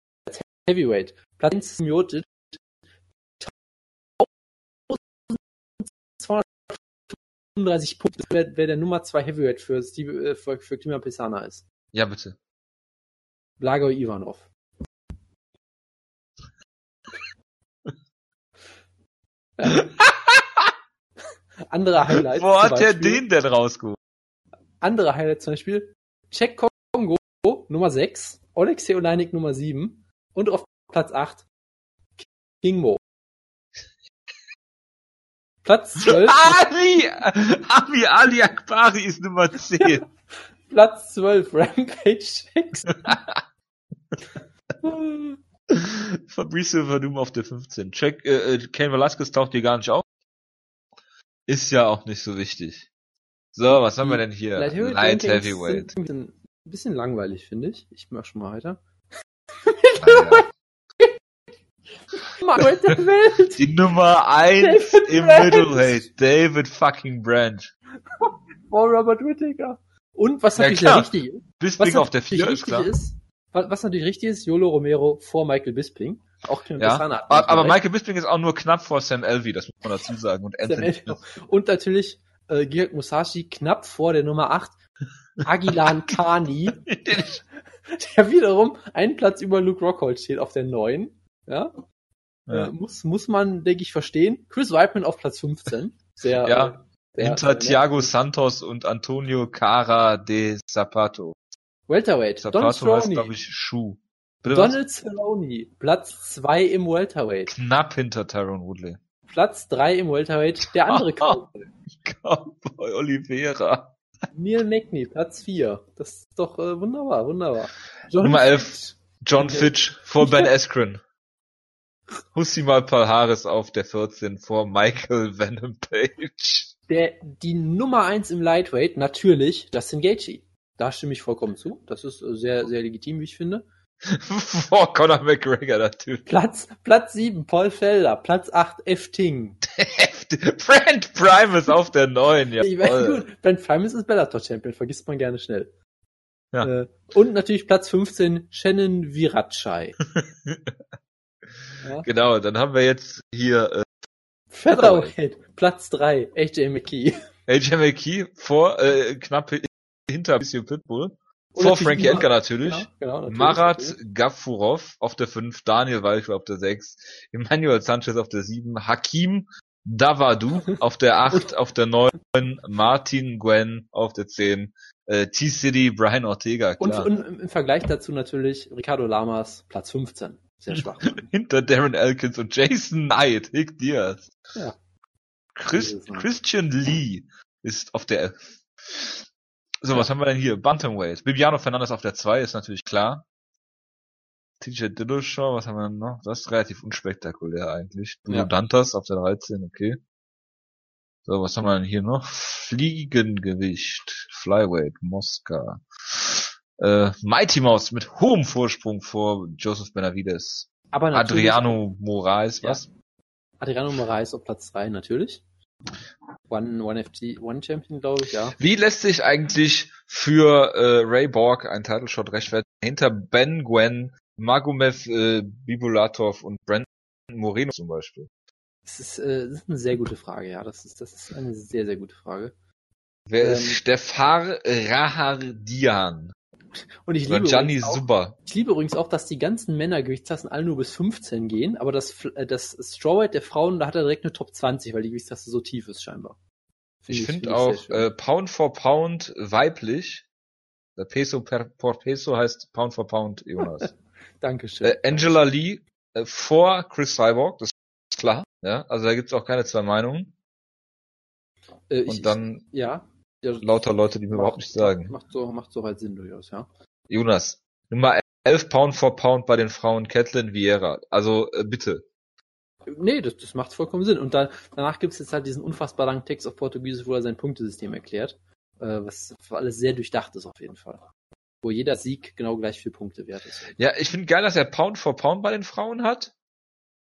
Heavyweight, Platz 1 Miotic, 235 Punkte, wer, wer der Nummer 2 Heavyweight für, Steve, äh, für, für Klima Pesana ist. Ja, bitte. Blagoj Ivanov. Ja. (laughs) Andere Highlights. Wo hat der den denn rausgeholt? Andere Highlights zum Beispiel Czech Kongo Nummer 6, Alexei Oleinik Nummer 7 und auf Platz 8 King Mo. Platz (laughs) 12, Ali! Ami Ali Akbari ist Nummer 10. (laughs) Platz 12 Rampage X. (laughs) Fabricio Verdum auf der 15. Check, äh, äh, Ken Velasquez taucht hier gar nicht auf. Ist ja auch nicht so wichtig. So, was haben wir denn hier? Light Heavyweight, Ein bisschen, langweilig, finde ich. Ich mach schon mal weiter. (laughs) Die Nummer 1 David im. Middleweight. David fucking Branch. Vor Robert Whittaker. Und was Ja, natürlich sehr richtig ist, Bisping auf der natürlich 4 ist klar. ist, was, natürlich richtig ist, Yolo Romero vor Michael Bisping. Auch Ja, aber, aber. Michael Bisping ist auch nur knapp vor Sam Elvey, das muss man dazu sagen. Und Anthony. Und natürlich äh, Georg Musashi knapp vor der Nummer 8, Agilan Kani, (laughs) der wiederum einen Platz über Luke Rockhold steht auf der 9. Ja, Äh, ja. muss, muss man, denke ich, verstehen. Chris Weidman auf Platz 15. Sehr, Ja, äh, sehr, Hinter sehr. Thiago Santos und Antonio Cara de Zapato. Welterweight. Don Zapato heißt, Cerrone. glaube ich, Schuh. Bitte was? Donald Cerrone. Platz 2 im Welterweight. Knapp hinter Tyron Woodley. Platz 3 im Welterweight. Der andere (laughs) Cowboy. Cowboy Oliveira. Neil Magny. Platz 4. Das ist doch äh, wunderbar, wunderbar. John Nummer 11. Fitch. John Okay. Fitch vor Ben (laughs) Askren. Hussimal Palhares auf der 14 vor Michael (laughs) Venom Page. Der, die Nummer eins im Lightweight, natürlich, Justin Gaethje. Da stimme ich vollkommen zu. Das ist äh, sehr, sehr legitim, wie ich finde. (laughs) vor Conor McGregor natürlich. Platz, Platz sieben Paul Felder. Platz acht F. Ting. (laughs) Brand Primus auf der 9, ja. Ich weiß, gut, Brent Primus ist Bellator-Champion, vergisst man gerne schnell. Ja. Äh, und natürlich Platz 15 Shannon Virachai. (laughs) ja. Genau, dann haben wir jetzt hier äh, Featherweight, Platz 3, AJ McKee. AJ McKee vor, äh, knapp hinter Monsieur Pitbull. Vor Frankie Edgar natürlich. Genau, genau, natürlich. Marat. Gafurov auf der 5, Daniel Walcher auf der 6, Emmanuel Sanchez auf der 7, Hakim Davadu (laughs) auf der 8, auf der 9, Martin Gwen auf der 10, äh, T-City, Brian Ortega, klar. Und, und, im Vergleich dazu natürlich Ricardo Lamas, Platz 15. Sehr schwach. (laughs) Hinter Darren Elkins und Jason Knight, Hick Diaz. Ja. Chris, Christian Lee ist auf der 11. So, was haben wir denn hier? Bantamweight. Bibiano Fernandes auf der 2 ist natürlich klar. TJ Dillashaw, was haben wir denn noch? Das ist relativ unspektakulär eigentlich. Bruno ja. Dantas auf der 13, okay. So, was haben wir denn hier noch? Fliegengewicht. Flyweight, Mosca. Äh, Mighty Mouse mit hohem Vorsprung vor Joseph Benavides. Aber Adriano Moraes, was? Ja. Adriano Moraes auf Platz 3, natürlich. One, One FT, One Champion, glaube ich, ja. Wie lässt sich eigentlich für äh, Ray Borg ein Title Shot rechtfertigen hinter Ben Gwen, Magomed äh, Bibulatov und Brandon Moreno zum Beispiel? Das ist, äh, das ist eine sehr gute Frage, ja. Das ist, das ist eine sehr, sehr gute Frage. Wer ähm, ist Stefar Rahardian? Und ich liebe, Gianni auch, super. ich liebe übrigens auch, dass die ganzen Männergewichtsklassen alle nur bis 15 gehen, aber das, äh, das Strawweight der Frauen, da hat er direkt eine Top 20, weil die Gewichtsklasse so tief ist scheinbar. Find ich finde find auch äh, Pound for Pound weiblich. Der Peso per por Peso heißt Pound for Pound Jonas. (laughs) Dankeschön. Äh, Angela Lee äh, vor Chris Cyborg, das ist klar. Ja, also da gibt's auch keine zwei Meinungen. Äh, Und ich, dann ja. Ja, lauter Leute, die mir macht, überhaupt nichts sagen. Macht so, macht so halt Sinn durchaus, ja. Jonas, Nummer 11 Pound for Pound bei den Frauen Kathleen Vieira. Also äh, bitte. Nee, das, das macht vollkommen Sinn. Und da, danach gibt's jetzt halt diesen unfassbar langen Text auf Portugiesisch, wo er sein Punktesystem erklärt. Äh, was für alles sehr durchdacht ist auf jeden Fall. Wo jeder Sieg genau gleich vier Punkte wert ist. Ja, ich finde geil, dass er Pound for Pound bei den Frauen hat.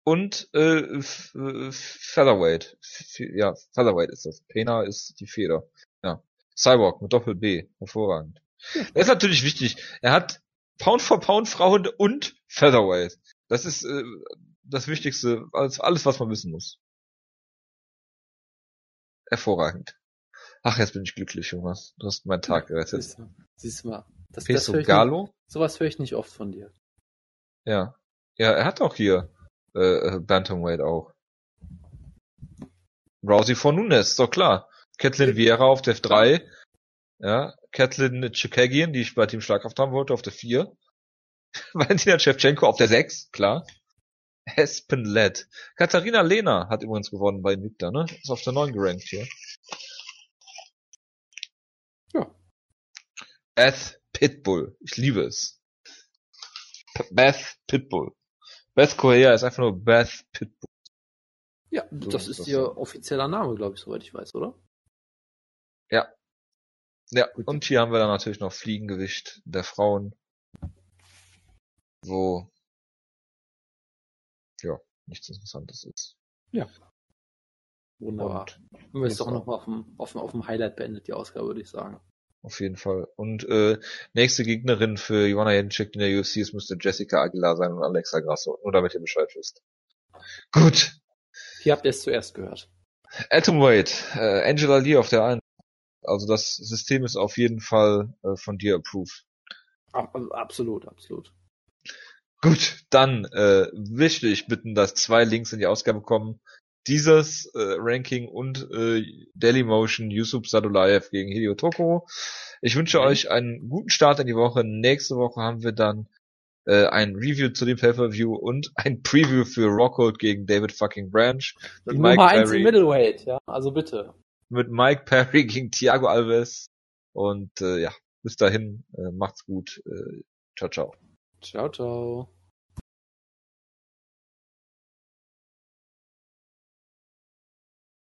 Und äh, äh Featherweight. Ja, Featherweight ist das. Pena ist die Feder. Ja. Cyborg mit Doppel B. Hervorragend. Das ist natürlich wichtig. Er hat Pound for Pound Frauen und Featherweight. Das ist äh, das Wichtigste, alles, alles, was man wissen muss. Hervorragend. Ach, jetzt bin ich glücklich, Jonas. Du hast meinen Tag gerettet. Siehst du, siehst du mal. Das, Peso das Galo? Nicht, sowas höre ich nicht oft von dir. Ja. Ja, er hat auch hier äh, Bantamweight auch. Rousey von Nunes, doch klar. Kathleen Vieira auf der 3. Ja, Kathleen Chikagian, die ich bei Team Schlagkraft haben wollte, auf der 4. (laughs) Valentina Shevchenko auf der 6, klar. Espen Led. Katharina Lehner hat übrigens gewonnen bei Invicta, ne? Ist auf der 9 gerankt hier. Ja. Beth Pitbull. Ich liebe es. Beth Pitbull. Beth Correa ist einfach nur Beth Pitbull. Ja, so das ist, ist das ihr so. offizieller Name, glaube ich, soweit ich weiß, oder? Ja. Ja, Gut. und hier haben wir dann natürlich noch Fliegengewicht der Frauen, wo ja, nichts Interessantes ist. Ja. Wunderbar. Und haben wir jetzt doch nochmal auf dem, auf, dem, auf dem Highlight beendet, die Ausgabe, würde ich sagen. Auf jeden Fall. Und äh, nächste Gegnerin für Joanna Jędrzejczyk in der UFC, es müsste Jessica Aguilar sein und Alexa Grasso. Nur damit ihr Bescheid wisst. Gut. Hier habt ihr es zuerst gehört. Atomweight, äh, Angela Lee auf der einen. Also das System ist auf jeden Fall äh, von dir approved. Absolut, absolut. Gut, dann äh, möchte ich bitten, dass zwei Links in die Ausgabe kommen. Dieses äh, Ranking und äh, Dailymotion Yusuf Sadulayev gegen Hideo Toko. Ich wünsche mhm. euch einen guten Start in die Woche. Nächste Woche haben wir dann äh, ein Review zu dem Pay-Per-View und ein Preview für Rockhold gegen David fucking Branch. Die Mike Nummer 1 im Middleweight, ja, also bitte. Mit Mike Perry (laughs) gegen Thiago Alves. Und äh, ja, bis dahin, äh, macht's gut. Äh, ciao, ciao. Ciao, ciao.